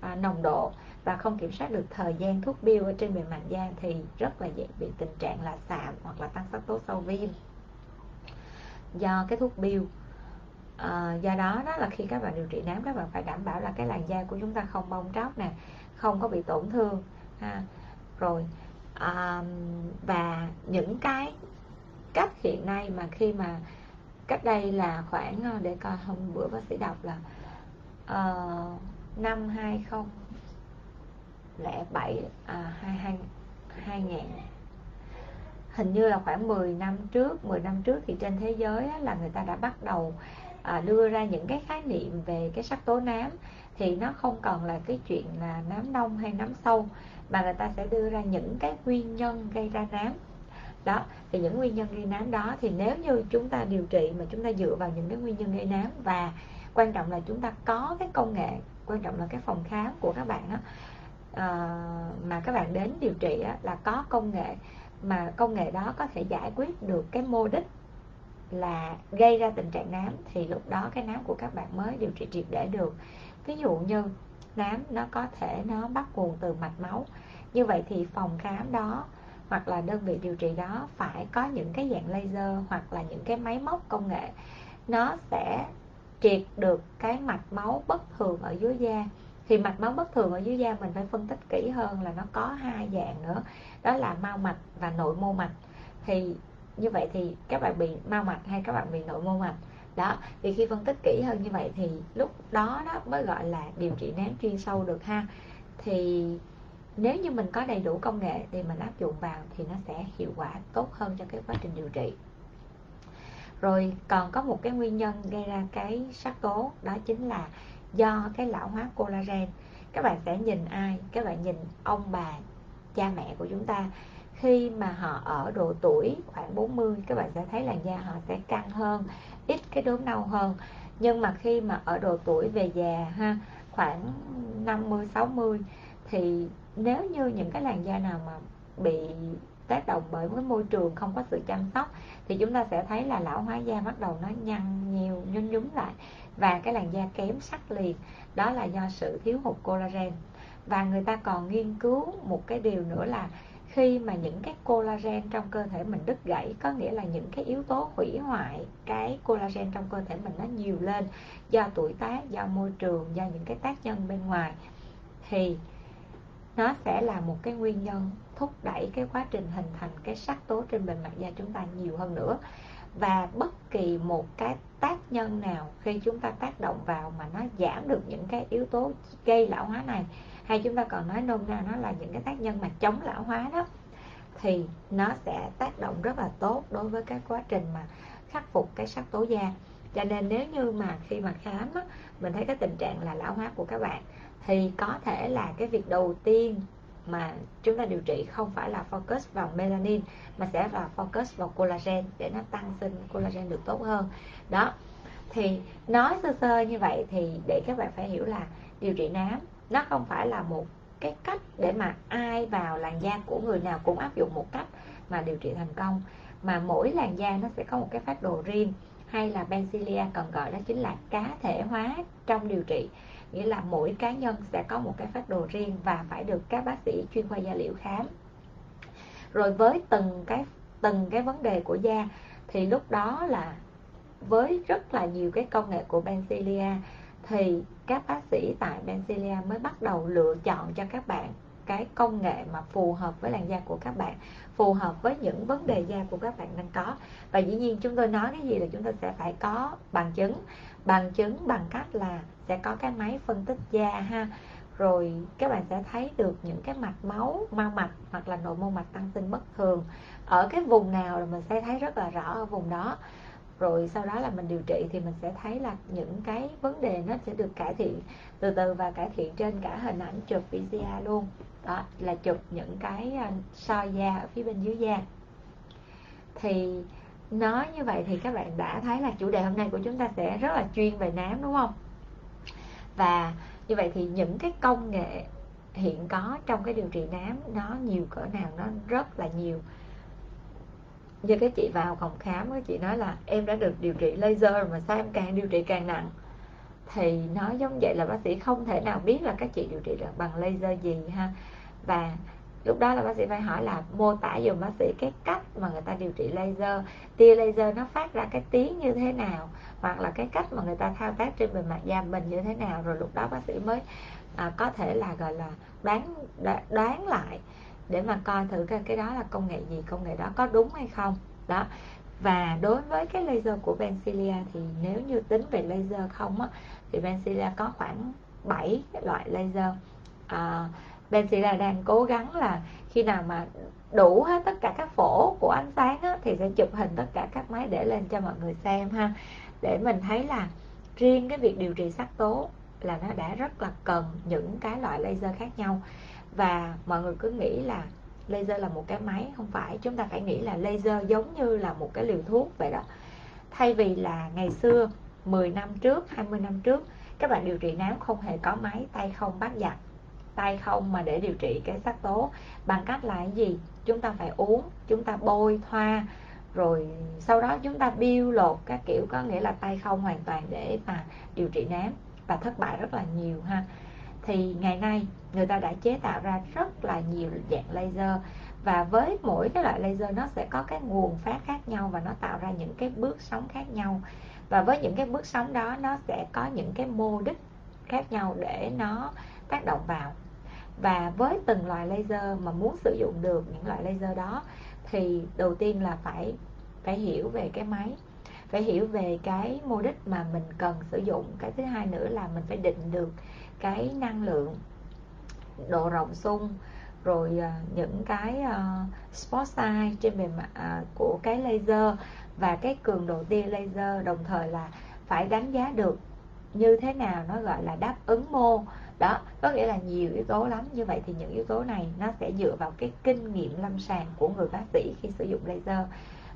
à, nồng độ và không kiểm soát được thời gian thuốc biêu ở trên bề mặt da thì rất là dễ bị tình trạng là sạm hoặc là tăng sắc tố sau viêm do cái thuốc biêu à, ờ, do đó đó là khi các bạn điều trị nám các bạn phải đảm bảo là cái làn da của chúng ta không bong tróc nè không có bị tổn thương ha. Rồi à, và những cái cách hiện nay mà khi mà cách đây là khoảng ờ, để coi hôm bữa bác sĩ đọc là uh, năm 2007 à, 22 2000 hình như là khoảng 10 năm trước 10 năm trước thì trên thế giới á, là người ta đã bắt đầu à, đưa ra những cái khái niệm về cái sắc tố nám. Thì nó không còn là cái chuyện là nám đông hay nám sâu mà người ta sẽ đưa ra những cái nguyên nhân gây ra nám đó thì những nguyên nhân gây nám đó thì nếu như chúng ta điều trị mà chúng ta dựa vào những cái nguyên nhân gây nám và quan trọng là chúng ta có cái công nghệ quan trọng là cái phòng khám của các bạn đó à, ờ, mà các bạn đến điều trị á, là có công nghệ mà công nghệ đó có thể giải quyết được cái mô đích là gây ra tình trạng nám thì lúc đó cái nám của các bạn mới điều trị triệt để được. Ví dụ như nám nó có thể nó bắt nguồn từ mạch máu. Như vậy thì phòng khám đó hoặc là đơn vị điều trị đó phải có những cái dạng laser hoặc là những cái máy móc công nghệ, nó sẽ triệt được cái mạch máu bất thường ở dưới da. Thì mạch máu bất thường ở dưới da mình phải phân tích kỹ hơn là nó có hai dạng nữa, đó là mau mạch và nội mô mạch. Thì như vậy thì các bạn bị mau mạch hay các bạn bị nội mô mạch? Đó, thì khi phân tích kỹ hơn như vậy thì lúc đó đó mới gọi là điều trị nám chuyên sâu được ha. Thì nếu như mình có đầy đủ công nghệ thì mình áp dụng vào thì nó sẽ hiệu quả tốt hơn cho cái quá trình điều trị. Rồi còn có một cái nguyên nhân gây ra cái sắc tố, đó chính là do cái lão hóa collagen. Các bạn sẽ nhìn ai? Các bạn nhìn ông bà, cha mẹ của chúng ta. Khi mà họ ở độ tuổi khoảng 40 các bạn sẽ thấy làn da họ sẽ căng hơn, ít cái đốm nâu hơn. Nhưng mà khi mà ở độ tuổi về già ha, khoảng 50 60 thì nếu như những cái làn da nào mà bị tác động bởi cái môi trường không có sự chăm sóc, thì chúng ta sẽ thấy là lão hóa da bắt đầu nó nhăn nhiều, nhún nhún lại. Và cái làn da kém sắc liền, đó là do sự thiếu hụt collagen. Và người ta còn nghiên cứu một cái điều nữa là khi mà những cái collagen trong cơ thể mình đứt gãy, có nghĩa là những cái yếu tố hủy hoại cái collagen trong cơ thể mình nó nhiều lên do tuổi tác, do môi trường, do những cái tác nhân bên ngoài, thì nó sẽ là một cái nguyên nhân thúc đẩy cái quá trình hình thành cái sắc tố trên bề mặt da chúng ta nhiều hơn nữa. Và bất kỳ một cái tác nhân nào khi chúng ta tác động vào mà nó giảm được những cái yếu tố gây lão hóa này hay chúng ta còn nói nôm na nó là những cái tác nhân mà chống lão hóa đó thì nó sẽ tác động rất là tốt đối với cái quá trình mà khắc phục cái sắc tố da. Cho nên nếu như mà khi mà khám á, mình thấy cái tình trạng là lão hóa của các bạn thì có thể là cái việc đầu tiên mà chúng ta điều trị không phải là focus vào melanin, mà sẽ là focus vào collagen để nó tăng sinh, collagen được tốt hơn. Đó. Thì nói sơ sơ như vậy thì để các bạn phải hiểu là điều trị nám nó không phải là một cái cách để mà ai vào làn da của người nào cũng áp dụng một cách mà điều trị thành công, mà mỗi làn da nó sẽ có một cái phát đồ riêng hay là Bencilia còn gọi đó chính là cá thể hóa trong điều trị nghĩa là mỗi cá nhân sẽ có một cái phát đồ riêng và phải được các bác sĩ chuyên khoa da liễu khám. Rồi với từng cái từng cái vấn đề của da, thì lúc đó là với rất là nhiều cái công nghệ của Benzilia, thì các bác sĩ tại Benzilia mới bắt đầu lựa chọn cho các bạn cái công nghệ mà phù hợp với làn da của các bạn, phù hợp với những vấn đề da của các bạn đang có. Và dĩ nhiên chúng tôi nói cái gì là chúng tôi sẽ phải có bằng chứng. Bằng chứng bằng cách là sẽ có cái máy phân tích da ha. Rồi các bạn sẽ thấy được những cái mạch máu mau mạch hoặc là nội mô mạch tăng sinh bất thường ở cái vùng nào là mình sẽ thấy rất là rõ ở vùng đó. Rồi sau đó là mình điều trị thì mình sẽ thấy là những cái vấn đề nó sẽ được cải thiện từ từ và cải thiện trên cả hình ảnh chụp PCR luôn. Đó là chụp những cái à, soi da ở phía bên dưới da. Thì nói như vậy thì các bạn đã thấy là chủ đề hôm nay của chúng ta sẽ rất là chuyên về nám, đúng không? Và như vậy thì những cái công nghệ hiện có trong cái điều trị nám, nó nhiều cỡ nào, nó rất là nhiều. Như cái chị vào phòng khám, cái chị nói là em đã được điều trị laser mà sao em càng điều trị càng nặng? Thì nói giống vậy là bác sĩ không thể nào biết là các chị điều trị được bằng laser gì ha. Và lúc đó là bác sĩ phải hỏi là mô tả dùm bác sĩ cái cách mà người ta điều trị laser. Tia laser nó phát ra cái tiếng như thế nào hoặc là cái cách mà người ta thao tác trên bề mặt da mình như thế nào. Rồi lúc đó bác sĩ mới à, có thể là gọi là đoán đoán lại để mà coi thử cái, cái đó là công nghệ gì công nghệ đó có đúng hay không. Đó. Và đối với cái laser của Bencilia thì nếu như tính về laser không á thì Bencilia có khoảng 7 loại laser. À, bên chị là đang cố gắng là khi nào mà đủ hết tất cả các phổ của ánh sáng á, thì sẽ chụp hình tất cả các máy để lên cho mọi người xem ha. Để mình thấy là riêng cái việc điều trị sắc tố là nó đã rất là cần những cái loại laser khác nhau. Và mọi người cứ nghĩ là laser là một cái máy không phải. Chúng ta phải nghĩ là laser giống như là một cái liều thuốc vậy đó. Thay vì là ngày xưa 10 năm trước 20 năm trước các bạn điều trị nám không hề có máy tay không bắt giặt tay không mà để điều trị cái sắc tố? Bằng cách là cái gì? Chúng ta phải uống, chúng ta bôi thoa, rồi sau đó chúng ta biêu lột các kiểu, có nghĩa là tay không hoàn toàn để mà điều trị nám và thất bại rất là nhiều ha. Thì ngày nay người ta đã chế tạo ra rất là nhiều dạng laser và với mỗi cái loại laser nó sẽ có cái nguồn phát khác nhau và nó tạo ra những cái bước sóng khác nhau. Và với những cái bước sóng đó nó sẽ có những cái mô đích khác nhau để nó tác động vào và với từng loại laser mà muốn sử dụng được những loại laser đó thì đầu tiên là phải phải hiểu về cái máy phải hiểu về cái mô đích mà mình cần sử dụng. Cái thứ hai nữa là mình phải định được cái năng lượng độ rộng xung rồi à, những cái uh, spot size trên bề mặt uh, của cái laser. Và cái cường độ tia laser đồng thời là phải đánh giá được như thế nào nó gọi là đáp ứng mô đó có nghĩa là nhiều yếu tố lắm. Như vậy thì những yếu tố này nó sẽ dựa vào cái kinh nghiệm lâm sàng của người bác sĩ khi sử dụng laser.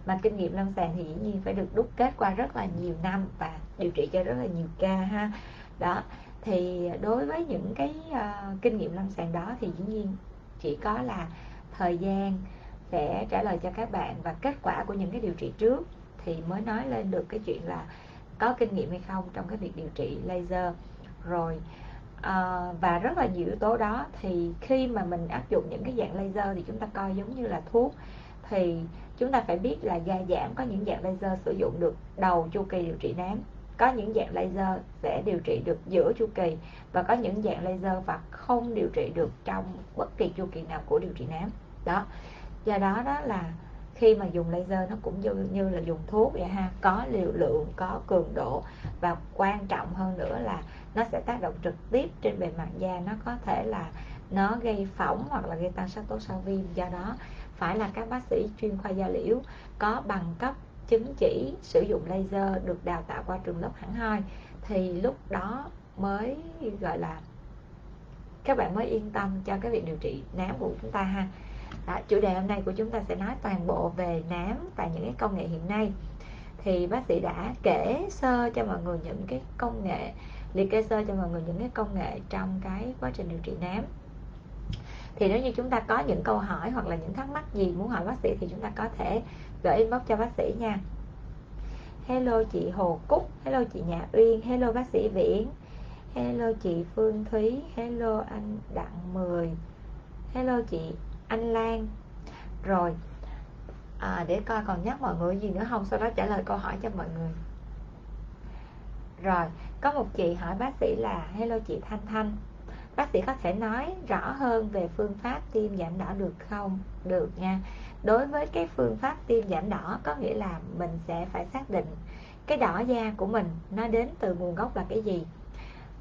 Mà kinh nghiệm lâm sàng thì dĩ nhiên phải được đúc kết qua rất là nhiều năm và điều trị cho rất là nhiều ca ha. Đó thì đối với những cái uh, kinh nghiệm lâm sàng đó thì dĩ nhiên chỉ có là thời gian sẽ trả lời cho các bạn và kết quả của những cái điều trị trước thì mới nói lên được cái chuyện là có kinh nghiệm hay không trong cái việc điều trị laser. Rồi à, và rất là nhiều yếu tố đó. Thì khi mà mình áp dụng những cái dạng laser thì chúng ta coi giống như là thuốc. Thì chúng ta phải biết là da giảm có những dạng laser sử dụng được đầu chu kỳ điều trị nám có những dạng laser sẽ điều trị được giữa chu kỳ và có những dạng laser và không điều trị được trong bất kỳ chu kỳ nào của điều trị nám. Đó. Do đó đó là khi mà dùng laser nó cũng như, như là dùng thuốc vậy ha có liều lượng có cường độ và quan trọng hơn nữa là nó sẽ tác động trực tiếp trên bề mặt da nó có thể là nó gây phỏng hoặc là gây tăng sắc tố sau viêm. Do đó phải là các bác sĩ chuyên khoa da liễu có bằng cấp chứng chỉ sử dụng laser được đào tạo qua trường lớp hẳn hoi thì lúc đó mới gọi là các bạn mới yên tâm cho cái việc điều trị nám của chúng ta ha đó, chủ đề hôm nay của chúng ta sẽ nói toàn bộ về nám và những cái công nghệ hiện nay. Thì bác sĩ đã kể sơ cho mọi người những cái công nghệ liệt kê sơ cho mọi người những cái công nghệ trong cái quá trình điều trị nám. Thì nếu như chúng ta có những câu hỏi hoặc là những thắc mắc gì muốn hỏi bác sĩ thì chúng ta có thể gửi inbox cho bác sĩ nha. Hello chị Hồ Cúc hello chị Nhà Uyên hello bác sĩ Viễn hello chị Phương Thúy hello anh Đặng Mười hello chị anh Lan. Rồi à, để coi còn nhắc mọi người gì nữa không sau đó trả lời câu hỏi cho mọi người. Rồi có một chị hỏi bác sĩ là hello chị Thanh Thanh bác sĩ có thể nói rõ hơn về phương pháp tiêm giảm đỏ được không? Được nha. Đối với cái phương pháp tiêm giảm đỏ có nghĩa là mình sẽ phải xác định cái đỏ da của mình nó đến từ nguồn gốc là cái gì.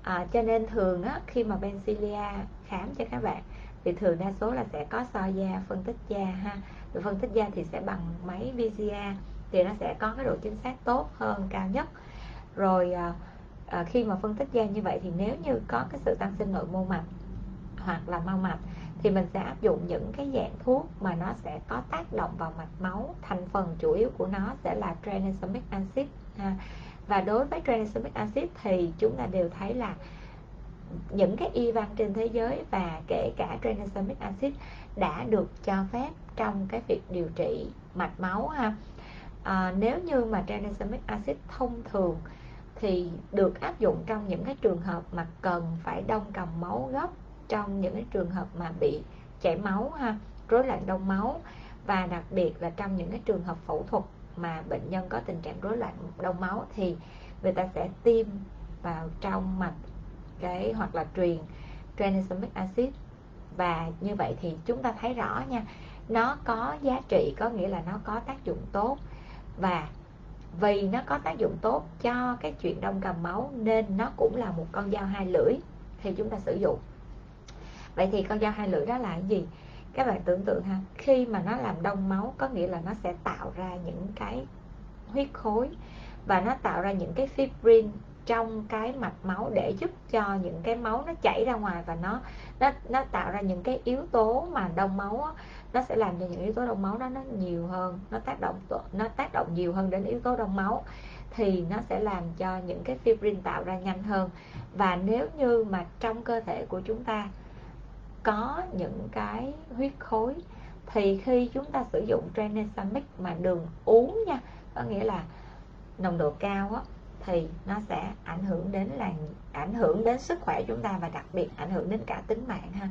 À, cho nên thường á, khi mà Bencilia khám cho các bạn thì thường đa số là sẽ có soi da phân tích da ha. Rồi phân tích da thì sẽ bằng máy VCA thì nó sẽ có cái độ chính xác tốt hơn cao nhất. Rồi à, à, khi mà phân tích da như vậy thì nếu như có cái sự tăng sinh nội mô mạch hoặc là mau mạch thì mình sẽ áp dụng những cái dạng thuốc mà nó sẽ có tác động vào mạch máu. Thành phần chủ yếu của nó sẽ là tranexamic acid ha. và đối với tranexamic acid thì chúng ta đều thấy là những cái y văn trên thế giới và kể cả tranexamic acid đã được cho phép trong cái việc điều trị mạch máu ha. À, nếu như mà tranexamic acid thông thường thì được áp dụng trong những cái trường hợp mà cần phải đông cầm máu gấp trong những cái trường hợp mà bị chảy máu ha rối loạn đông máu và đặc biệt là trong những cái trường hợp phẫu thuật mà bệnh nhân có tình trạng rối loạn đông máu thì người ta sẽ tiêm vào trong mạch cái hoặc là truyền tranexamic acid. Và như vậy thì chúng ta thấy rõ nha, nó có giá trị, có nghĩa là nó có tác dụng tốt. Và vì nó có tác dụng tốt cho cái chuyện đông cầm máu nên nó cũng là một con dao hai lưỡi thì chúng ta sử dụng. Vậy thì con dao hai lưỡi đó là cái gì? Các bạn tưởng tượng ha, khi mà nó làm đông máu có nghĩa là nó sẽ tạo ra những cái huyết khối và nó tạo ra những cái fibrin trong cái mạch máu để giúp cho những cái máu nó chảy ra ngoài và nó nó nó tạo ra những cái yếu tố mà đông máu á, nó sẽ làm cho những yếu tố đông máu đó nó nhiều hơn nó tác động nó tác động nhiều hơn đến yếu tố đông máu thì nó sẽ làm cho những cái fibrin tạo ra nhanh hơn. Và nếu như mà trong cơ thể của chúng ta có những cái huyết khối thì khi chúng ta sử dụng tranexamic mà đường uống nha có nghĩa là nồng độ cao á thì nó sẽ ảnh hưởng đến là, ảnh hưởng đến sức khỏe chúng ta và đặc biệt ảnh hưởng đến cả tính mạng ha.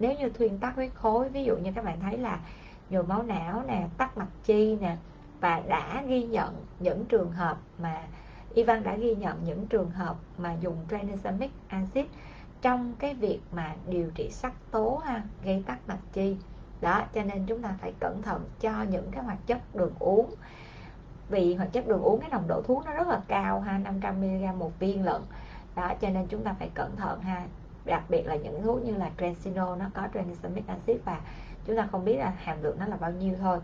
Nếu như thuyên tắc huyết khối, ví dụ như các bạn thấy là nhồi máu não nè, tắc mạch chi nè, và đã ghi nhận những trường hợp mà, Ivan đã ghi nhận những trường hợp mà dùng tranexamic acid trong cái việc mà điều trị sắc tố ha, gây tắc mạch chi. Đó, cho nên chúng ta phải cẩn thận cho những cái hoạt chất đường uống vì hoạt chất đường uống, cái nồng độ thuốc nó rất là cao ha 500 mg một viên lận. Đó, cho nên chúng ta phải cẩn thận ha. Đặc biệt là những thuốc như là Trensinol nó có tranexamic acid và chúng ta không biết là hàm lượng nó là bao nhiêu thôi.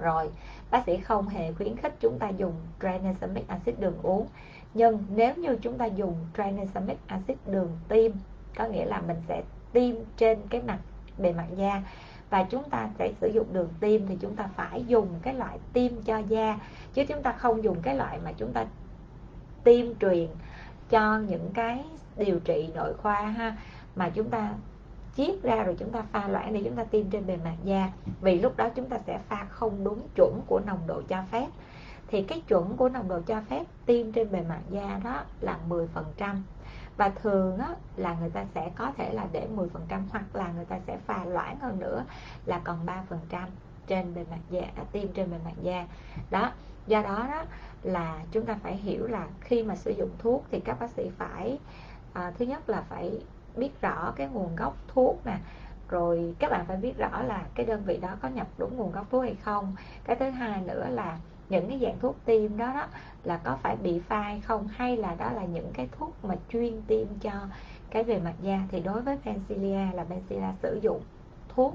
Rồi, bác sĩ không hề khuyến khích chúng ta dùng tranexamic acid đường uống. Nhưng nếu như chúng ta dùng tranexamic acid đường tiêm có nghĩa là mình sẽ tiêm trên cái mặt, bề mặt da và chúng ta sẽ sử dụng đường tiêm thì chúng ta phải dùng cái loại tiêm cho da. Chứ chúng ta không dùng cái loại mà chúng ta tiêm truyền cho những cái điều trị nội khoa ha. Mà chúng ta chiết ra rồi chúng ta pha loãng để chúng ta tiêm trên bề mặt da. Vì lúc đó chúng ta sẽ pha không đúng chuẩn của nồng độ cho phép. Thì cái chuẩn của nồng độ cho phép tiêm trên bề mặt da đó là 10% và thường á, là người ta sẽ có thể là để 10% hoặc là người ta sẽ pha loãng hơn nữa là còn 3% trên bề mặt da à, tiêm trên bề mặt da. Đó do đó đó là chúng ta phải hiểu là khi mà sử dụng thuốc thì các bác sĩ phải à, thứ nhất là phải biết rõ cái nguồn gốc thuốc nè rồi các bạn phải biết rõ là cái đơn vị đó có nhập đúng nguồn gốc thuốc hay không. Cái thứ hai nữa là những cái dạng thuốc tiêm đó đó, là có phải bị pha hay không? Hay là đó là những cái thuốc mà chuyên tiêm cho cái về mặt da? Thì đối với Pencilia là Pencilia sử dụng thuốc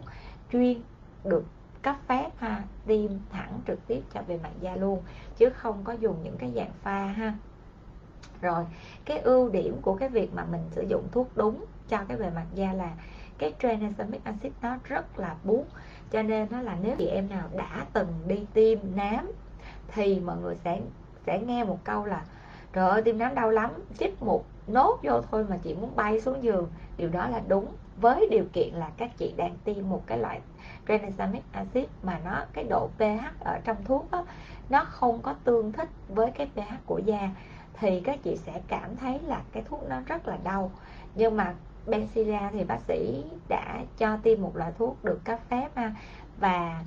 chuyên được cấp phép ha, tiêm thẳng trực tiếp cho về mặt da luôn, chứ không có dùng những cái dạng pha ha. Rồi, cái ưu điểm của cái việc mà mình sử dụng thuốc đúng cho cái bề mặt da là cái tranexamic acid nó rất là bút. Cho nên nó là nếu chị em nào đã từng đi tiêm nám thì mọi người sẽ sẽ nghe một câu là trời ơi tiêm nám đau lắm chích một nốt vô thôi mà chị muốn bay xuống giường. Điều đó là đúng với điều kiện là các chị đang tiêm một cái loại tranexamic acid mà nó cái độ pH ở trong thuốc đó, nó không có tương thích với cái pH của da. Thì các chị sẽ cảm thấy là cái thuốc nó rất là đau. Nhưng mà Benzilla thì bác sĩ đã cho tiêm một loại thuốc được cấp phép ha và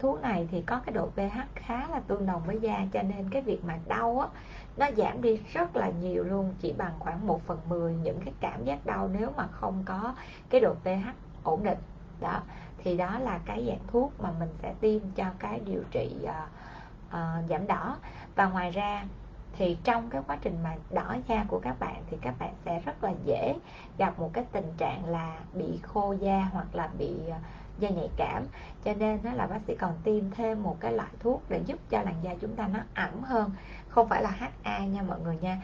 thuốc này thì có cái độ pH khá là tương đồng với da cho nên cái việc mà đau á nó giảm đi rất là nhiều luôn chỉ bằng khoảng 1 phần 10 những cái cảm giác đau nếu mà không có cái độ pH ổn định. Đó thì đó là cái dạng thuốc mà mình sẽ tiêm cho cái điều trị uh, uh, giảm đỏ. Và ngoài ra thì trong cái quá trình mà đỏ da của các bạn thì các bạn sẽ rất là dễ gặp một cái tình trạng là bị khô da hoặc là bị uh, da nhạy cảm. Cho nên đó là bác sĩ còn tiêm thêm một cái loại thuốc để giúp cho làn da chúng ta nó ẩm hơn. Không phải là HA nha mọi người nha.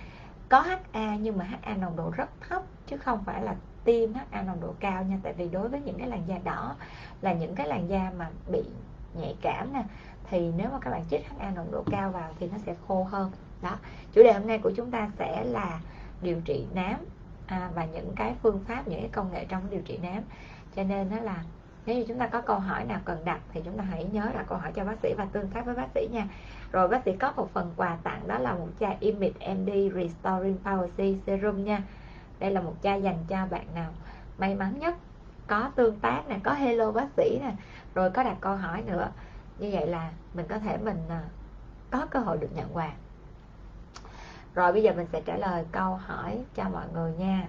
Có HA nhưng mà HA nồng độ rất thấp chứ không phải là tiêm HA nồng độ cao nha. Tại vì đối với những cái làn da đỏ là những cái làn da mà bị nhạy cảm nè thì nếu mà các bạn chích HA nồng độ cao vào thì nó sẽ khô hơn. Đó chủ đề hôm nay của chúng ta sẽ là điều trị nám à, và những cái phương pháp những cái công nghệ trong điều trị nám. Cho nên đó là nếu như chúng ta có câu hỏi nào cần đặt thì chúng ta hãy nhớ đặt câu hỏi cho bác sĩ và tương tác với bác sĩ nha. Rồi bác sĩ có một phần quà tặng, đó là một chai Image MD Restoring Power C Serum nha. Đây là một chai dành cho bạn nào may mắn nhất, có tương tác nè, có hello bác sĩ nè. Rồi có đặt câu hỏi nữa. Như vậy là mình có thể mình à, có cơ hội được nhận quà. Rồi bây giờ mình sẽ trả lời câu hỏi cho mọi người nha.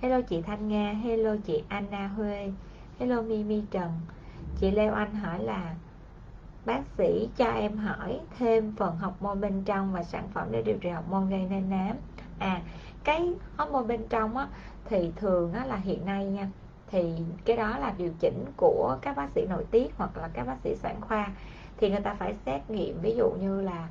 Hello chị thanh nga, hello chị anna huê hello mimi, trần. Chị leo anh hỏi là, bác sĩ cho em hỏi thêm phần học môn bên trong và sản phẩm để điều trị học môn gây nên nám. À cái học môn bên trong á, thì thường á là hiện nay nha, thì cái đó là điều chỉnh của các bác sĩ nội tiết hoặc là các bác sĩ sản khoa. Thì người ta phải xét nghiệm, ví dụ như là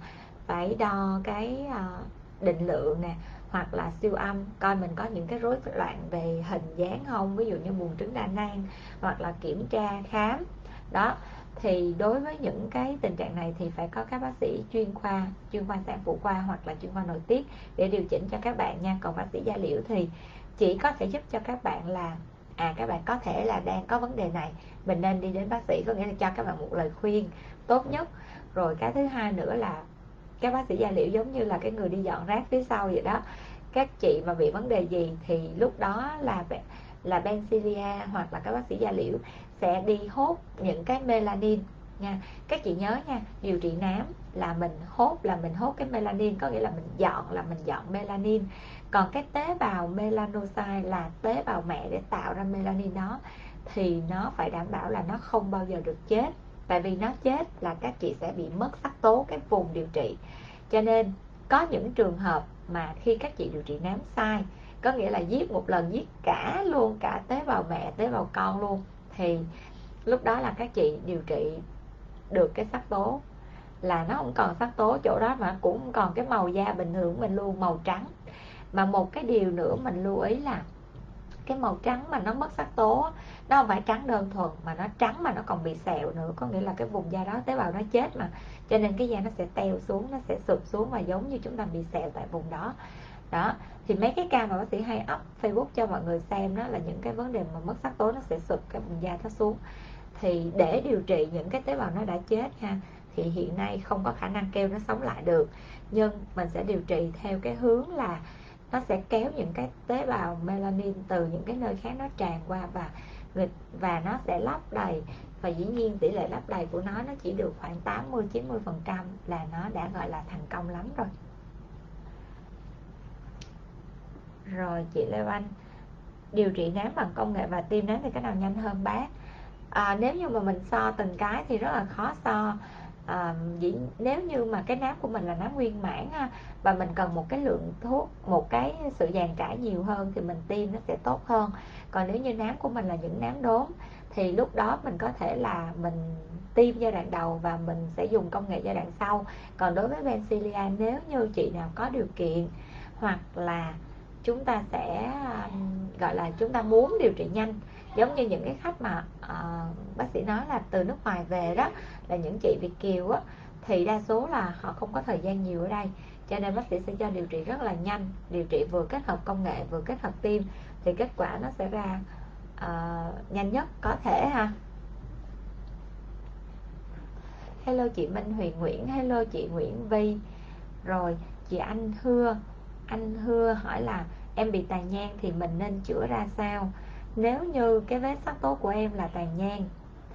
phải đo cái ờ, định lượng nè hoặc là siêu âm. Coi mình có những cái rối loạn về hình dáng không? Ví dụ như buồng trứng đa nang hoặc là kiểm tra khám. Đó, thì đối với những cái tình trạng này thì phải có các bác sĩ chuyên khoa chuyên khoa sản phụ khoa hoặc là chuyên khoa nội tiết để điều chỉnh cho các bạn nha. Còn bác sĩ da liễu thì chỉ có thể giúp cho các bạn là à các bạn có thể là đang có vấn đề này. Mình nên đi đến bác sĩ có nghĩa là cho các bạn một lời khuyên tốt nhất. Rồi cái thứ hai nữa là các bác sĩ da liễu giống như là cái người đi dọn rác phía sau vậy đó. Các chị mà bị vấn đề gì thì lúc đó là là Bencilia hoặc là các bác sĩ da liễu sẽ đi hốt những cái melanin nha. Các chị nhớ nha, điều trị nám là mình hốt, là mình hốt cái melanin, có nghĩa là mình dọn, là mình dọn melanin. Còn cái tế bào melanocyte là tế bào mẹ để tạo ra melanin đó, thì nó phải đảm bảo là nó không bao giờ được chết tại vì nó chết là các chị sẽ bị mất sắc tố cái vùng điều trị. Cho nên, có những trường hợp mà khi các chị điều trị nám sai, có nghĩa là giết một lần, giết cả luôn, cả tế bào mẹ, tế bào con luôn, thì lúc đó là các chị điều trị được cái sắc tố. Là nó không còn sắc tố chỗ đó mà cũng còn cái màu da bình thường của mình luôn, màu trắng. Mà một cái điều nữa mình lưu ý là cái màu trắng mà nó mất sắc tố nó không phải trắng đơn thuần mà nó trắng mà nó còn bị sẹo nữa, có nghĩa là cái vùng da đó tế bào nó chết mà. Cho nên cái da nó sẽ teo xuống, nó sẽ sụp xuống và giống như chúng ta bị sẹo tại vùng đó. Đó, thì mấy cái ca mà bác sĩ hay up Facebook cho mọi người xem đó là những cái vấn đề mà mất sắc tố nó sẽ sụp, cái vùng da nó xuống. Thì để điều trị những cái tế bào nó đã chết ha, thì hiện nay không có khả năng kêu nó sống lại được. Nhưng mình sẽ điều trị theo cái hướng là nó sẽ kéo những cái tế bào melanin từ những cái nơi khác nó tràn qua và và nó sẽ lấp đầy. Và dĩ nhiên tỷ lệ lấp đầy của nó nó chỉ được khoảng 80 90 phần trăm là nó đã gọi là thành công lắm rồi. Rồi chị Lê Anh điều trị nám bằng công nghệ và tiêm nám thì cái nào nhanh hơn bác? À, nếu như mà mình so từng cái thì rất là khó so. Ờ, à, dĩ, nếu như mà cái nám của mình là nám nguyên mãn ha, và mình cần một cái lượng thuốc một cái sự dàn trải nhiều hơn thì mình tiêm nó sẽ tốt hơn. Còn nếu như nám của mình là những nám đốm thì lúc đó mình có thể là mình tiêm giai đoạn đầu và mình sẽ dùng công nghệ giai đoạn sau. Còn đối với Bencilia nếu như chị nào có điều kiện hoặc là chúng ta sẽ gọi là chúng ta muốn điều trị nhanh giống như những cái khách mà uh, bác sĩ nói là từ nước ngoài về đó là những chị Việt kiều á thì đa số là họ không có thời gian nhiều ở đây. Cho nên bác sĩ sẽ cho điều trị rất là nhanh điều trị vừa kết hợp công nghệ vừa kết hợp tiêm thì kết quả nó sẽ ra uh, nhanh nhất có thể ha. Hello chị Minh Huyền Nguyễn hello chị Nguyễn Vi rồi chị Anh Hưa anh Hưa hỏi là em bị tàn nhang thì mình nên chữa ra sao? Nếu như cái vết sắc tố của em là tàn nhang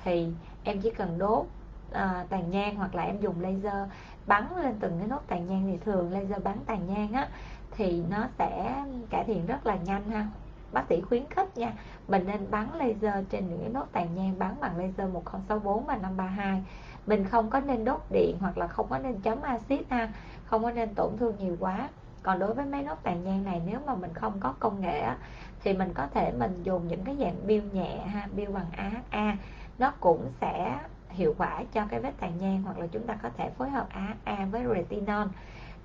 thì em chỉ cần đốt à, tàn nhang hoặc là em dùng laser bắn lên từng cái nốt tàn nhang thì thường laser bắn tàn nhang á thì nó sẽ cải thiện rất là nhanh ha. Bác sĩ khuyến khích nha mình nên bắn laser trên những cái nốt tàn nhang bắn bằng laser 1064 và 532 mình không có nên đốt điện hoặc là không có nên chấm axit ha không có nên tổn thương nhiều quá. Còn đối với mấy nốt tàn nhang này nếu mà mình không có công nghệ thì mình có thể mình dùng những cái dạng biêu nhẹ ha biêu bằng AHA nó cũng sẽ hiệu quả cho cái vết tàn nhang hoặc là chúng ta có thể phối hợp AHA với retinol.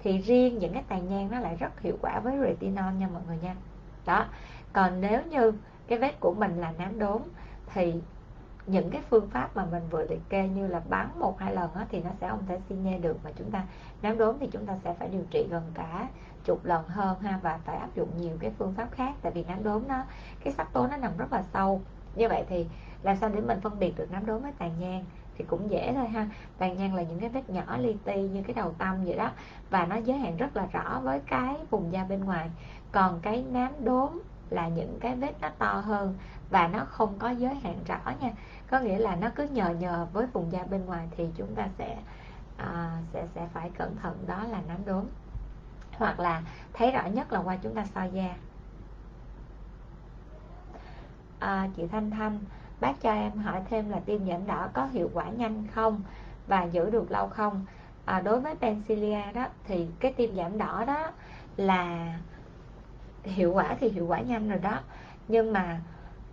Thì riêng những cái tàn nhang nó lại rất hiệu quả với retinol nha mọi người nha. Đó. Còn nếu như cái vết của mình là nám đốm thì những cái phương pháp mà mình vừa liệt kê như là bắn một hai lần đó, thì nó sẽ không thể xi nhê được mà chúng ta nám đốm thì chúng ta sẽ phải điều trị gần cả chục lần hơn ha và phải áp dụng nhiều cái phương pháp khác tại vì nám đốm nó cái sắc tố nó nằm rất là sâu. Như vậy thì làm sao để mình phân biệt được nám đốm với tàn nhang thì cũng dễ thôi ha. Tàn nhang là những cái vết nhỏ li ti như cái đầu tâm vậy đó và nó giới hạn rất là rõ với cái vùng da bên ngoài. Còn cái nám đốm là những cái vết nó to hơn và nó không có giới hạn rõ nha. Có nghĩa là nó cứ nhờ nhờ với vùng da bên ngoài thì chúng ta sẽ à, sẽ sẽ phải cẩn thận đó là nám đốm. Hoặc là thấy rõ nhất là qua chúng ta soi da. À, chị Thanh Thanh bác cho em hỏi thêm là tiêm giảm đỏ có hiệu quả nhanh không và giữ được lâu không? À, đối với pencilia đó thì cái tiêm giảm đỏ đó là hiệu quả thì hiệu quả nhanh rồi đó. Nhưng mà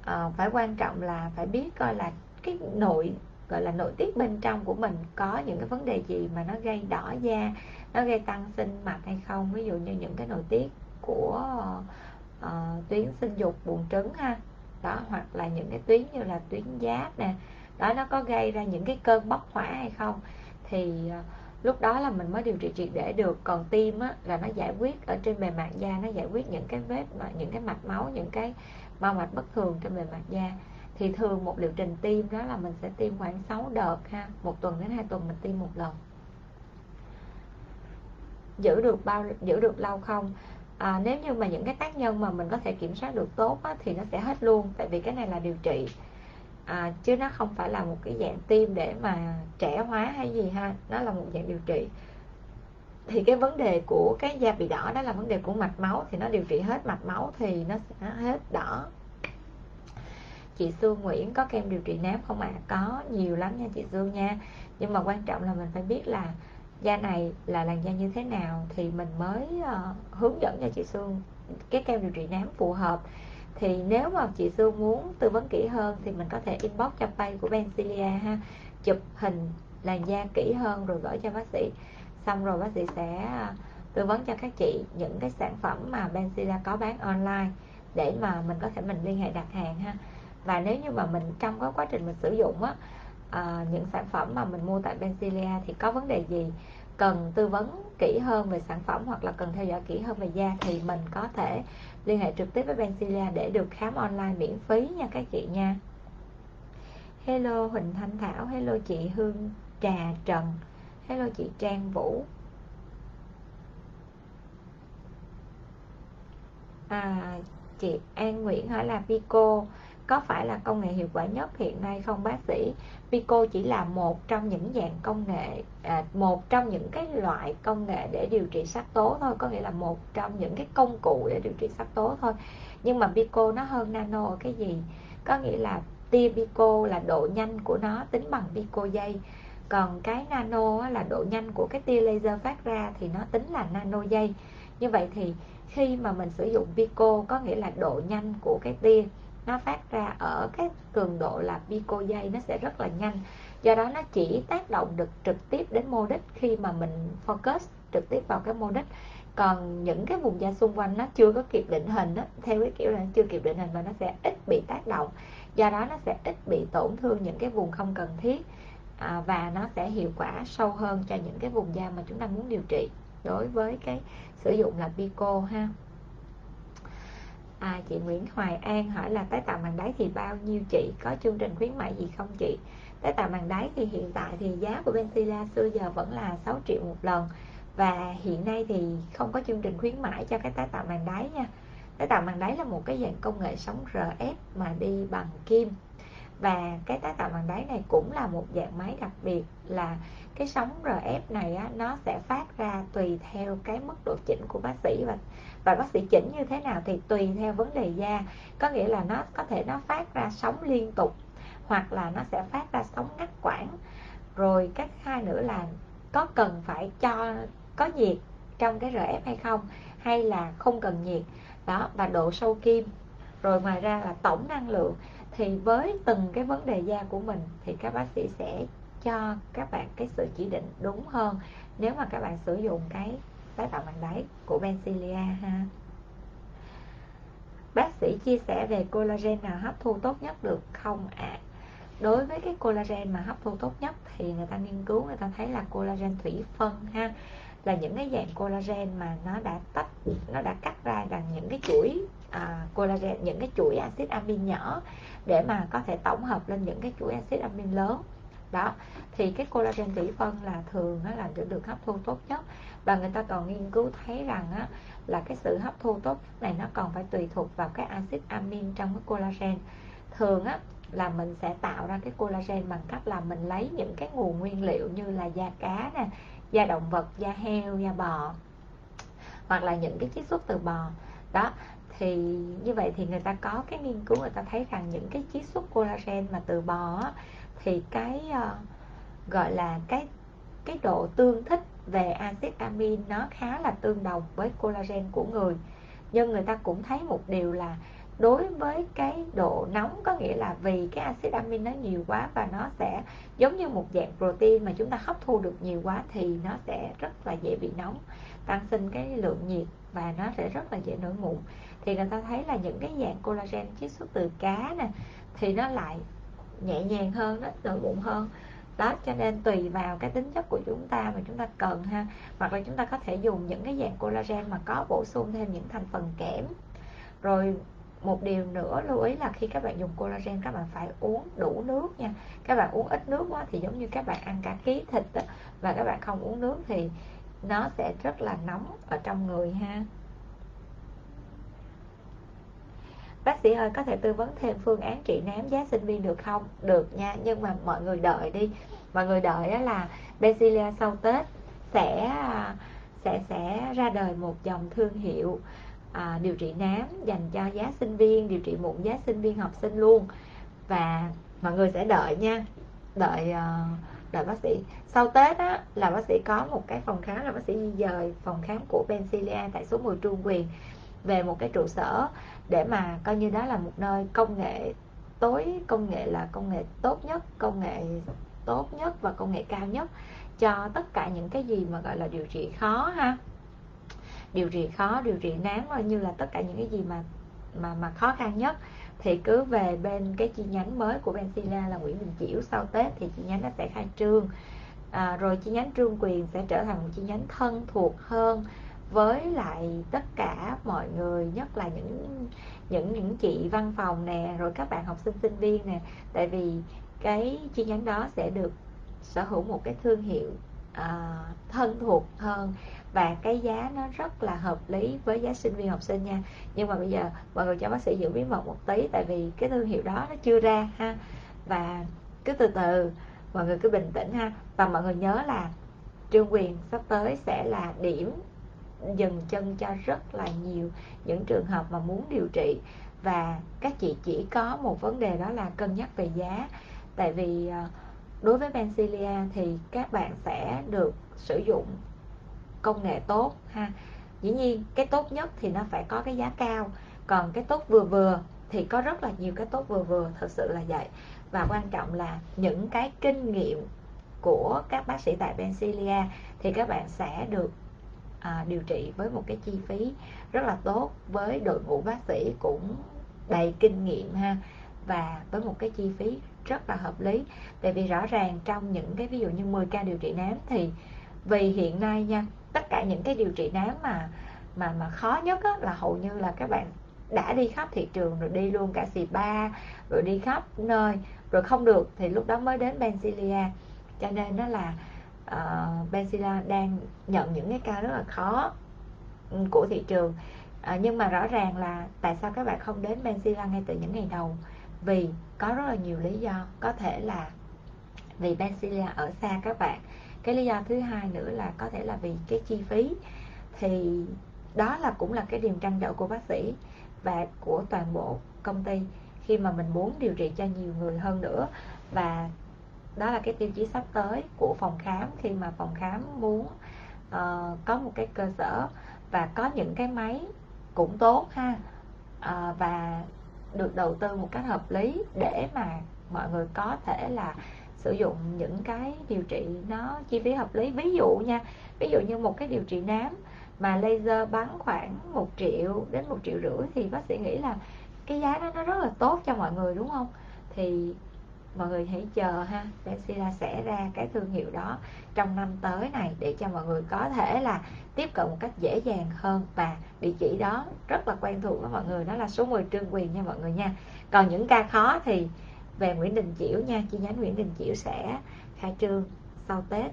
à, phải quan trọng là phải biết coi là cái nội gọi là nội tiết bên trong của mình có những cái vấn đề gì mà nó gây đỏ da nó gây tăng sinh mạch hay không? Ví dụ như những cái nội tiết của uh, tuyến sinh dục buồng trứng ha đó hoặc là những cái tuyến như là tuyến giáp nè đó nó có gây ra những cái cơn bốc hỏa hay không? Thì ờ, lúc đó là mình mới điều trị triệt để được. Còn tim á, là nó giải quyết ở trên bề mặt da nó giải quyết những cái vết mà những cái mạch máu những cái mau mạch bất thường trên bề mặt da. Thì thường một liệu trình tiêm đó là mình sẽ tiêm khoảng 6 đợt ha một tuần đến hai tuần mình tiêm một lần. Giữ được bao giữ được lâu không? À, nếu như mà những cái tác nhân mà mình có thể kiểm soát được tốt á, thì nó sẽ hết luôn tại vì cái này là điều trị. À, chứ nó không phải là một cái dạng tiêm để mà trẻ hóa hay gì ha nó là một dạng điều trị. Thì cái vấn đề của cái da bị đỏ đó là vấn đề của mạch máu thì nó điều trị hết mạch máu thì nó sẽ hết đỏ. Chị Sương Nguyễn có kem điều trị nám không ạ? À? có nhiều lắm nha chị Sương nha. Nhưng mà quan trọng là mình phải biết là da này là làn da như thế nào thì mình mới uh, hướng dẫn cho chị Sương cái kem điều trị nám phù hợp. Thì nếu mà chị Sương muốn tư vấn kỹ hơn thì mình có thể inbox cho page của Bencilia ha chụp hình làn da kỹ hơn rồi gửi cho bác sĩ. Xong rồi bác sĩ sẽ ờ, tư vấn cho các chị những cái sản phẩm mà Bencilia có bán online để mà mình có thể mình liên hệ đặt hàng ha. Và nếu như mà mình trong cái quá trình mình sử dụng á à, những sản phẩm mà mình mua tại Benzilia thì có vấn đề gì? Cần tư vấn kỹ hơn về sản phẩm hoặc là cần theo dõi kỹ hơn về da thì mình có thể liên hệ trực tiếp với Benzilia để được khám online miễn phí nha các chị nha. Hello Huỳnh Thanh Thảo Hello chị Hương Trà Trần Hello chị Trang Vũ. À, Chị An Nguyễn hỏi là Pico có phải là công nghệ hiệu quả nhất hiện nay không bác sĩ? Pico chỉ là một trong những dạng công nghệ à, một trong những cái loại công nghệ để điều trị sắc tố thôi có nghĩa là một trong những cái công cụ để điều trị sắc tố thôi. Nhưng mà Pico nó hơn nano ở cái gì? Có nghĩa là tia Pico là độ nhanh của nó tính bằng Pico giây còn cái nano là độ nhanh của cái tia laser phát ra thì nó tính là nano giây như vậy thì khi mà mình sử dụng Pico có nghĩa là độ nhanh của cái tia nó phát ra ở cái cường độ là pico giây nó sẽ rất là nhanh. Do đó nó chỉ tác động được trực tiếp đến mô đích khi mà mình focus trực tiếp vào cái mô đích còn những cái vùng da xung quanh nó chưa có kịp định hình đó, theo cái kiểu là chưa kịp định hình và nó sẽ ít bị tác động. Do đó nó sẽ ít bị tổn thương những cái vùng không cần thiết à, và nó sẽ hiệu quả sâu hơn cho những cái vùng da mà chúng ta muốn điều trị đối với cái sử dụng là pico ha à, chị Nguyễn Hoài An hỏi là tái tạo màng đáy thì bao nhiêu chị? Có chương trình khuyến mại gì không chị? Tái tạo màng đáy thì hiện tại thì giá của Ventila xưa giờ vẫn là 6 triệu một lần. Và hiện nay thì không có chương trình khuyến mãi cho cái tái tạo màng đáy nha. Tái tạo màng đáy là một cái dạng công nghệ sống RF mà đi bằng kim. Và cái tái tạo màng đáy này cũng là một dạng máy đặc biệt là cái sóng RF này á, nó sẽ phát ra tùy theo cái mức độ chỉnh của bác sĩ và và bác sĩ chỉnh như thế nào thì tùy theo vấn đề da. Có nghĩa là nó có thể nó phát ra sóng liên tục, hoặc là nó sẽ phát ra sóng ngắt quãng. Rồi cách hai nữa là có cần phải cho, có nhiệt trong cái RF hay không, hay là không cần nhiệt. Đó, và độ sâu kim. Rồi ngoài ra là tổng năng lượng. Thì với từng cái vấn đề da của mình thì các bác sĩ sẽ cho các bạn cái sự chỉ định đúng hơn. Nếu mà các bạn sử dụng cái tái tạo màng đáy của Bencilia ha. Bác sĩ chia sẻ về collagen nào hấp thu tốt nhất được không ạ? À? đối với cái collagen mà hấp thu tốt nhất thì người ta nghiên cứu người ta thấy là collagen thủy phân ha là những cái dạng collagen mà nó đã tách nó đã cắt ra bằng những cái chuỗi à, collagen những cái chuỗi axit amin nhỏ để mà có thể tổng hợp lên những cái chuỗi axit amin lớn. Đó thì cái collagen thủy phân là thường nó là được, được hấp thu tốt nhất và người ta còn nghiên cứu thấy rằng á, là cái sự hấp thu tốt này nó còn phải tùy thuộc vào cái axit amin trong cái collagen. Thường á là mình sẽ tạo ra cái collagen bằng cách là mình lấy những cái nguồn nguyên liệu như là da cá nè da động vật da heo da bò hoặc là những cái chiết xuất từ bò. Đó thì như vậy thì người ta có cái nghiên cứu người ta thấy rằng những cái chiết xuất collagen mà từ bò á, thì cái uh, gọi là cái cái độ tương thích về axit amin, nó khá là tương đồng với collagen của người. Nhưng người ta cũng thấy một điều là đối với cái độ nóng, có nghĩa là vì cái axit amin nó nhiều quá và nó sẽ giống như một dạng protein mà chúng ta hấp thu được nhiều quá thì nó sẽ rất là dễ bị nóng, tăng sinh cái lượng nhiệt và nó sẽ rất là dễ nổi mụn. Thì người ta thấy là những cái dạng collagen chiết xuất từ cá nè, thì nó lại nhẹ nhàng hơn, nó nổi mụn hơn đó cho nên tùy vào cái tính chất của chúng ta mà chúng ta cần ha. Hoặc là chúng ta có thể dùng những cái dạng collagen mà có bổ sung thêm những thành phần kẽm. Rồi một điều nữa lưu ý là khi các bạn dùng collagen các bạn phải uống đủ nước nha. Các bạn uống ít nước quá thì giống như các bạn ăn cả ký thịt đó, và các bạn không uống nước thì nó sẽ rất là nóng ở trong người ha. Bác sĩ ơi có thể tư vấn thêm phương án trị nám giá sinh viên được không? Được nha nhưng mà mọi người đợi đi. Mọi người đợi đó là Basilia sau Tết sẽ sẽ sẽ ra đời một dòng thương hiệu à, điều trị nám dành cho giá sinh viên điều trị mụn giá sinh viên học sinh luôn. Và mọi người sẽ đợi nha đợi ờ, đợi bác sĩ. Sau tết á là bác sĩ có một cái phòng khám là bác sĩ di dời phòng khám của Pensilia tại số 10 Trung Quyền về một cái trụ sở để mà coi như đó là một nơi công nghệ tối công nghệ là công nghệ tốt nhất công nghệ tốt nhất và công nghệ cao nhất cho tất cả những cái gì mà gọi là điều trị khó ha. Điều trị khó điều trị nám coi như là tất cả những cái gì mà mà mà khó khăn nhất. Thì cứ về bên cái chi nhánh mới của Benzilla là Nguyễn Đình Chiểu sau Tết thì chi nhánh nó sẽ khai trương. À, rồi chi nhánh trương quyền sẽ trở thành một chi nhánh thân thuộc hơn với lại tất cả mọi người nhất là những những những chị văn phòng nè rồi các bạn học sinh sinh viên nè. Tại vì cái chi nhánh đó sẽ được sở hữu một cái thương hiệu uh, thân thuộc hơn và cái giá nó rất là hợp lý với giá sinh viên học sinh nha. Nhưng mà bây giờ mọi người cho bác sĩ giữ bí mật một tí tại vì cái thương hiệu đó nó chưa ra ha. Và cứ từ từ mọi người cứ bình tĩnh ha. Và mọi người nhớ là trương quyền sắp tới sẽ là điểm dừng chân cho rất là nhiều những trường hợp mà muốn điều trị. Và các chị chỉ có một vấn đề đó là cân nhắc về giá. Tại vì ờ, đối với Bencilia thì các bạn sẽ được sử dụng công nghệ tốt ha. Dĩ nhiên, cái tốt nhất thì nó phải có cái giá cao. Còn cái tốt vừa vừa thì có rất là nhiều cái tốt vừa vừa, thật sự là vậy. Và quan trọng là những cái kinh nghiệm của các bác sĩ tại Bencilia thì các bạn sẽ được à, điều trị với một cái chi phí rất là tốt với đội ngũ bác sĩ cũng đầy kinh nghiệm ha và với một cái chi phí rất là hợp lý. Tại vì rõ ràng trong những cái ví dụ như 10 ca điều trị nám thì vì hiện nay nha tất cả những cái điều trị nám mà mà mà khó nhất á, là hầu như là các bạn đã đi khắp thị trường rồi đi luôn cả xì ba rồi đi khắp nơi rồi không được thì lúc đó mới đến Bencilia cho nên đó là Ờ, uh, Benzilla đang nhận những cái ca rất là khó của thị trường. Uh, nhưng mà rõ ràng là tại sao các bạn không đến Benzilla ngay từ những ngày đầu? Vì có rất là nhiều lý do. Có thể là vì Benzilla ở xa các bạn. Cái lý do thứ hai nữa là có thể là vì cái chi phí. Thì đó là cũng là cái điểm trăn trở của bác sĩ và của toàn bộ công ty khi mà mình muốn điều trị cho nhiều người hơn nữa. Và đó là cái tiêu chí sắp tới của phòng khám. Khi mà phòng khám muốn uh, có một cái cơ sở và có những cái máy cũng tốt ha uh, và được đầu tư một cách hợp lý để mà mọi người có thể là sử dụng những cái điều trị nó chi phí hợp lý. Ví dụ nha ví dụ như một cái điều trị nám mà laser bắn khoảng một triệu đến một triệu rưỡi thì bác sĩ nghĩ là cái giá đó nó rất là tốt cho mọi người đúng không? Thì mọi người hãy chờ ha Bensila sẽ ra cái thương hiệu đó trong năm tới này để cho mọi người có thể là tiếp cận một cách dễ dàng hơn. Và địa chỉ đó rất là quen thuộc với mọi người đó là số 10 Trương Quyền nha mọi người nha. Còn những ca khó thì về Nguyễn Đình Chiểu nha chi nhánh Nguyễn Đình Chiểu sẽ khai trương sau Tết.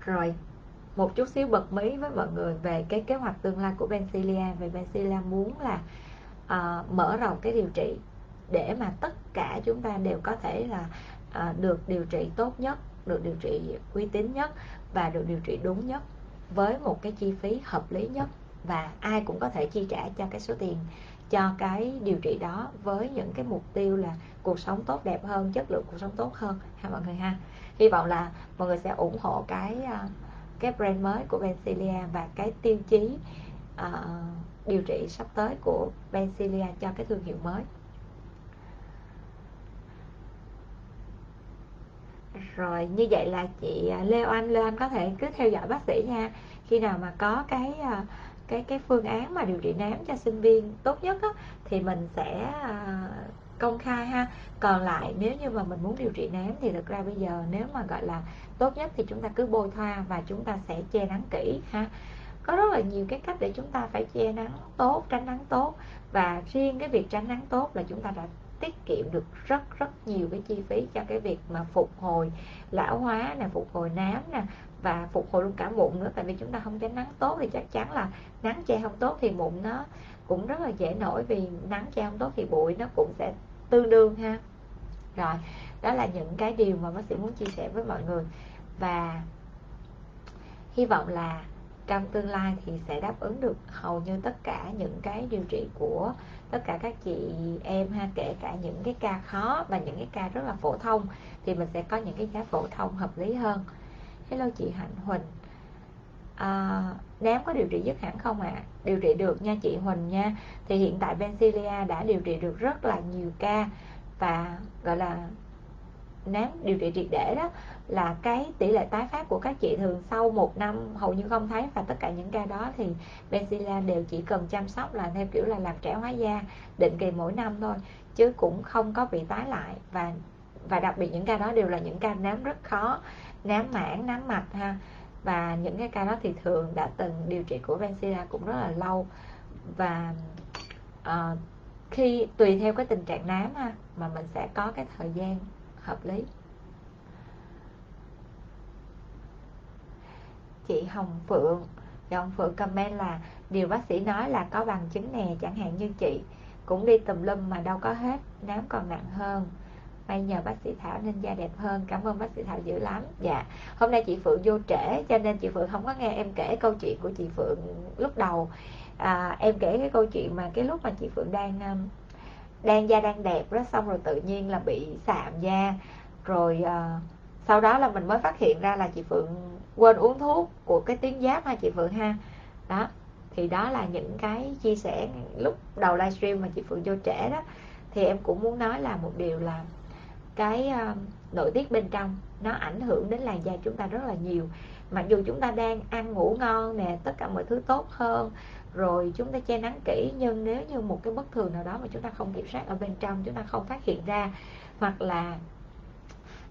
Rồi một chút xíu bật mí với mọi người về cái kế hoạch tương lai của Bencilia về Bencilia muốn là uh, mở rộng cái điều trị để mà tất cả chúng ta đều có thể là à, được điều trị tốt nhất được điều trị uy tín nhất và được điều trị đúng nhất với một cái chi phí hợp lý nhất. Và ai cũng có thể chi trả cho cái số tiền cho cái điều trị đó với những cái mục tiêu là cuộc sống tốt đẹp hơn chất lượng cuộc sống tốt hơn ha mọi người ha? Hy vọng là mọi người sẽ ủng hộ cái à, cái brand mới của Bencilia và cái tiêu chí uh, điều trị sắp tới của Bencilia cho cái thương hiệu mới. Rồi như vậy là chị à, Lê Anh Lê Oanh có thể cứ theo dõi bác sĩ nha. Khi nào mà có cái à, cái cái phương án mà điều trị nám cho sinh viên tốt nhất á, thì mình sẽ à, công khai ha. Còn lại nếu như mà mình muốn điều trị nám thì thực ra bây giờ nếu mà gọi là tốt nhất thì chúng ta cứ bôi thoa và chúng ta sẽ che nắng kỹ ha. Có rất là nhiều cái cách để chúng ta phải che nắng tốt tránh nắng tốt. Và riêng cái việc tránh nắng tốt là chúng ta đã tiết kiệm được rất rất nhiều cái chi phí cho cái việc mà phục hồi lão hóa nè, phục hồi nám nè, và phục hồi luôn cả mụn nữa. Tại vì chúng ta không tránh nắng tốt thì chắc chắn là nắng che không tốt thì mụn nó cũng rất là dễ nổi. Vì nắng che không tốt thì bụi nó cũng sẽ tương đương ha. Rồi, đó là những cái điều mà bác sĩ muốn chia sẻ với mọi người. Và hy vọng là trong tương lai thì sẽ đáp ứng được hầu như tất cả những cái điều trị của tất cả các chị em ha kể cả những cái ca khó và những cái ca rất là phổ thông thì mình sẽ có những cái giá phổ thông hợp lý hơn. Hello chị hạnh huỳnh. À, nám có điều trị dứt hẳn không ạ? À? điều trị được nha chị huỳnh nha. Thì hiện tại Bencilia đã điều trị được rất là nhiều ca và gọi là nám điều trị triệt để đó là cái tỷ lệ tái phát của các chị thường sau một năm hầu như không thấy và tất cả những ca đó thì Benzilla đều chỉ cần chăm sóc là theo kiểu là làm trẻ hóa da định kỳ mỗi năm thôi chứ cũng không có bị tái lại. Và và đặc biệt những ca đó đều là những ca nám rất khó nám mảng nám mạch ha. Và những cái ca đó thì thường đã từng điều trị của Benzilla cũng rất là lâu. Và uh, khi tùy theo cái tình trạng nám ha mà mình sẽ có cái thời gian hợp lý. Chị Hồng Phượng. Chị Hồng Phượng comment là điều bác sĩ nói là có bằng chứng nè chẳng hạn như chị cũng đi tùm lum mà đâu có hết nám còn nặng hơn. May nhờ bác sĩ Thảo nên da đẹp hơn cảm ơn bác sĩ Thảo dữ lắm. Dạ hôm nay chị Phượng vô trễ cho nên chị Phượng không có nghe em kể câu chuyện của chị Phượng lúc đầu. À, em kể cái câu chuyện mà cái lúc mà chị Phượng đang um, đang da đang đẹp đó xong rồi tự nhiên là bị sạm da. Rồi uh, sau đó là mình mới phát hiện ra là chị Phượng quên uống thuốc của cái tuyến giáp ha chị Phượng ha. Đó thì đó là những cái chia sẻ lúc đầu livestream mà chị Phượng vô trẻ đó. Thì em cũng muốn nói là một điều là cái uh, nội tiết bên trong nó ảnh hưởng đến làn da chúng ta rất là nhiều. Mặc dù chúng ta đang ăn ngủ ngon nè tất cả mọi thứ tốt hơn rồi chúng ta che nắng kỹ nhưng nếu như một cái bất thường nào đó mà chúng ta không kiểm soát ở bên trong chúng ta không phát hiện ra hoặc là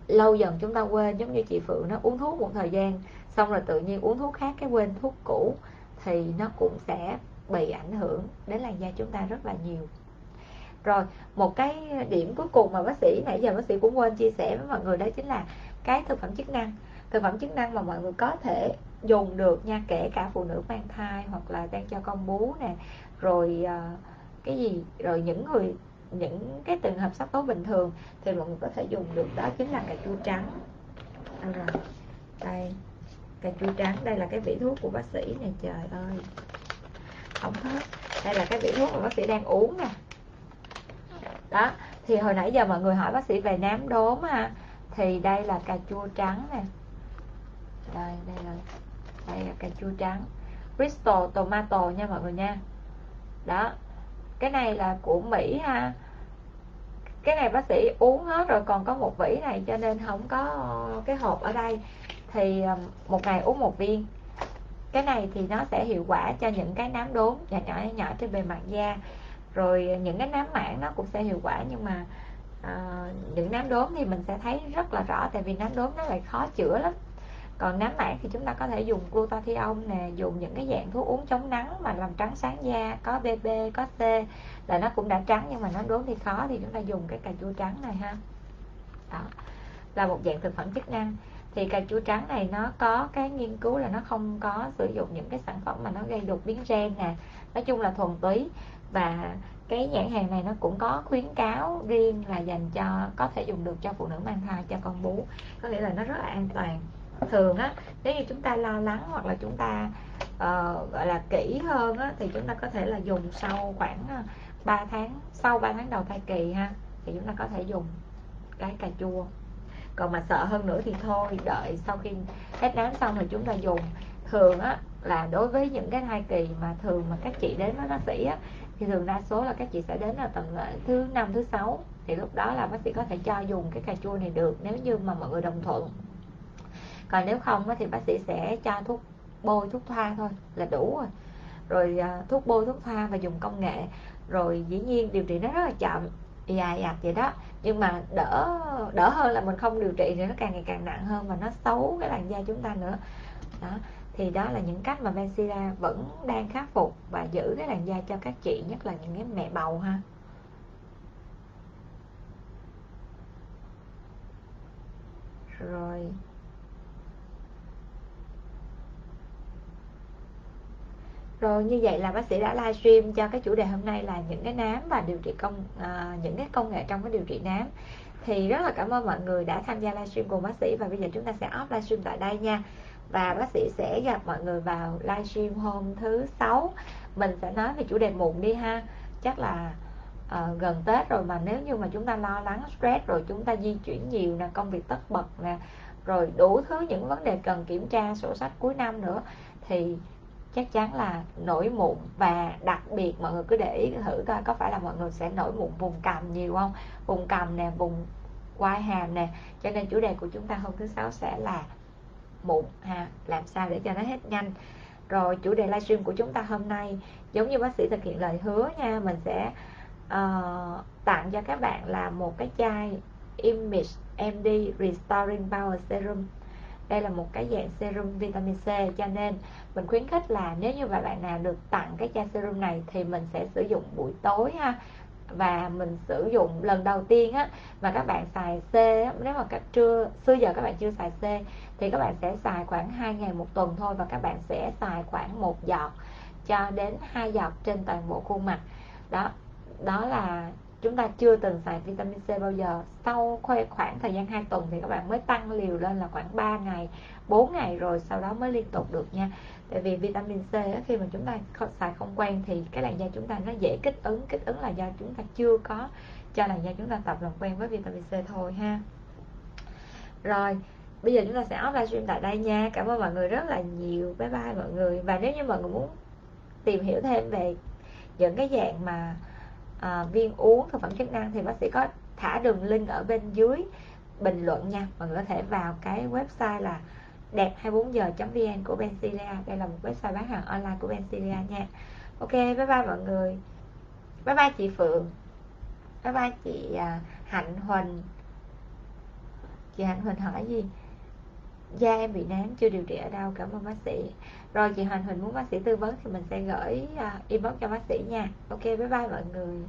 lâu dần chúng ta quên, giống như chị Phượng nó uống thuốc một thời gian, xong rồi tự nhiên uống thuốc khác cái quên thuốc cũ, thì nó cũng sẽ bị ảnh hưởng. Đến làn da chúng ta rất là nhiều. Rồi, một cái điểm cuối cùng mà bác sĩ, nãy giờ bác sĩ cũng quên chia sẻ với mọi người đó chính là cái thực phẩm chức năng. Thực phẩm chức năng mà mọi người có thể dùng được nha, kể cả phụ nữ mang thai hoặc là đang cho con bú nè, rồi ờ, cái gì, rồi những người những cái trường hợp sắc tố bình thường thì mọi người có thể dùng được đó chính là cà chua trắng. À, rồi đây cà chua trắng đây là cái vị thuốc của bác sĩ này trời ơi. Không hết đây là cái vị thuốc mà bác sĩ đang uống nè. Đó thì hồi nãy giờ mọi người hỏi bác sĩ về nám đốm ha thì đây là cà chua trắng nè. Đây đây là đây là cà chua trắng. Bristol tomato nha mọi người nha. Đó cái này là của Mỹ ha cái này bác sĩ uống hết rồi còn có một vỉ này cho nên không có cái hộp ở đây. Thì ờ, một ngày uống một viên. Cái này thì nó sẽ hiệu quả cho những cái nám đốm nhỏ nhỏ nhỏ trên bề mặt da. Rồi những cái nám mảng nó cũng sẽ hiệu quả nhưng mà uh, những nám đốm thì mình sẽ thấy rất là rõ tại vì nám đốm nó lại khó chữa lắm còn nám mảng thì chúng ta có thể dùng glutathione nè, dùng những cái dạng thuốc uống chống nắng mà làm trắng sáng da, có bb có c, là nó cũng đã trắng nhưng mà nó đốm thì khó thì chúng ta dùng cái cà chua trắng này ha. Đó, là một dạng thực phẩm chức năng. Thì cà chua trắng này nó có cái nghiên cứu là nó không có sử dụng những cái sản phẩm mà nó gây đột biến gen nè. Nói chung là thuần túy và cái nhãn hàng này nó cũng có khuyến cáo riêng là dành cho, có thể dùng được cho phụ nữ mang thai, cho con bú. Có nghĩa là nó rất là an toàn thường á nếu như chúng ta lo lắng hoặc là chúng ta uh, gọi là kỹ hơn á thì chúng ta có thể là dùng sau khoảng ờ, 3 tháng sau 3 tháng đầu thai kỳ ha thì chúng ta có thể dùng cái cà chua. Còn mà sợ hơn nữa thì thôi đợi sau khi hết nám xong thì chúng ta dùng. Thường á là đối với những cái thai kỳ mà thường mà các chị đến với bác sĩ á thì thường đa số là các chị sẽ đến là tầm ờ, thứ năm thứ sáu thì lúc đó là bác sĩ có thể cho dùng cái cà chua này được nếu như mà mọi người đồng thuận còn nếu không thì bác sĩ sẽ cho thuốc bôi thuốc thoa thôi, là đủ rồi. Rồi à, thuốc bôi thuốc thoa và dùng công nghệ. Rồi dĩ nhiên điều trị nó rất là chậm dài dặt vậy đó. Nhưng mà đỡ đỡ hơn là mình không điều trị thì nó càng ngày càng nặng hơn và nó xấu cái làn da chúng ta nữa. Đó, thì đó là những cách mà Bensida vẫn đang khắc phục và giữ cái làn da cho các chị, nhất là những cái mẹ bầu ha. Rồi. Rồi như vậy là bác sĩ đã livestream cho cái chủ đề hôm nay là những cái nám và điều trị công uh, những cái công nghệ trong cái điều trị nám. Thì rất là cảm ơn mọi người đã tham gia livestream cùng bác sĩ và bây giờ chúng ta sẽ off livestream tại đây nha. Và bác sĩ sẽ gặp mọi người vào livestream hôm thứ sáu. Mình sẽ nói về chủ đề mụn đi ha. Chắc là uh, gần Tết rồi mà nếu như mà chúng ta lo lắng stress rồi chúng ta di chuyển nhiều nè, công việc tất bật nè, rồi đủ thứ những vấn đề cần kiểm tra sổ sách cuối năm nữa thì chắc chắn là nổi mụn. Và đặc biệt mọi người cứ để ý thử coi có phải là mọi người sẽ nổi mụn vùng cằm nhiều không? Vùng cằm nè vùng quai hàm nè. Cho nên chủ đề của chúng ta hôm thứ sáu sẽ là mụn ha. Làm sao để cho nó hết nhanh? Rồi chủ đề livestream của chúng ta hôm nay giống như bác sĩ thực hiện lời hứa nha mình sẽ uh, tặng cho các bạn là một cái chai Image MD Restoring Power Serum đây là một cái dạng serum vitamin C cho nên mình khuyến khích là nếu như bạn nào được tặng cái chai serum này thì mình sẽ sử dụng buổi tối ha. Và mình sử dụng lần đầu tiên á mà các bạn xài C á, nếu mà các trưa xưa giờ các bạn chưa xài C thì các bạn sẽ xài khoảng 2 ngày một tuần thôi và các bạn sẽ xài khoảng một giọt cho đến hai giọt trên toàn bộ khuôn mặt. Đó đó là chúng ta chưa từng xài vitamin C bao giờ. Sau khoảng thời gian 2 tuần thì các bạn mới tăng liều lên là khoảng 3 ngày 4 ngày rồi sau đó mới liên tục được nha. Tại vì vitamin C khi mà chúng ta xài không quen thì cái làn da chúng ta nó dễ kích ứng. Kích ứng là do chúng ta chưa có, cho làn da chúng ta tập làm quen với vitamin C thôi ha. Rồi, bây giờ chúng ta sẽ off livestream tại đây nha. Cảm ơn mọi người rất là nhiều. Bye bye mọi người. Và nếu như mọi người muốn tìm hiểu thêm về những cái dạng mà à, viên uống thực phẩm chức năng thì bác sĩ có thả đường link ở bên dưới bình luận nha. Mọi người có thể vào cái website là đẹp 24 giờ vn của Benzilia. Đây là một website bán hàng online của Benzilia nha. Ok bye bye mọi người. Bye bye chị Phượng. Bye bye chị à, Hạnh Huỳnh. Chị Hạnh Huỳnh hỏi gì? Da em bị nám chưa điều trị ở đâu? Cảm ơn bác sĩ rồi chị Hoàng Huỳnh muốn bác sĩ tư vấn thì mình sẽ gửi uh, inbox cho bác sĩ nha. Ok bye bye mọi người.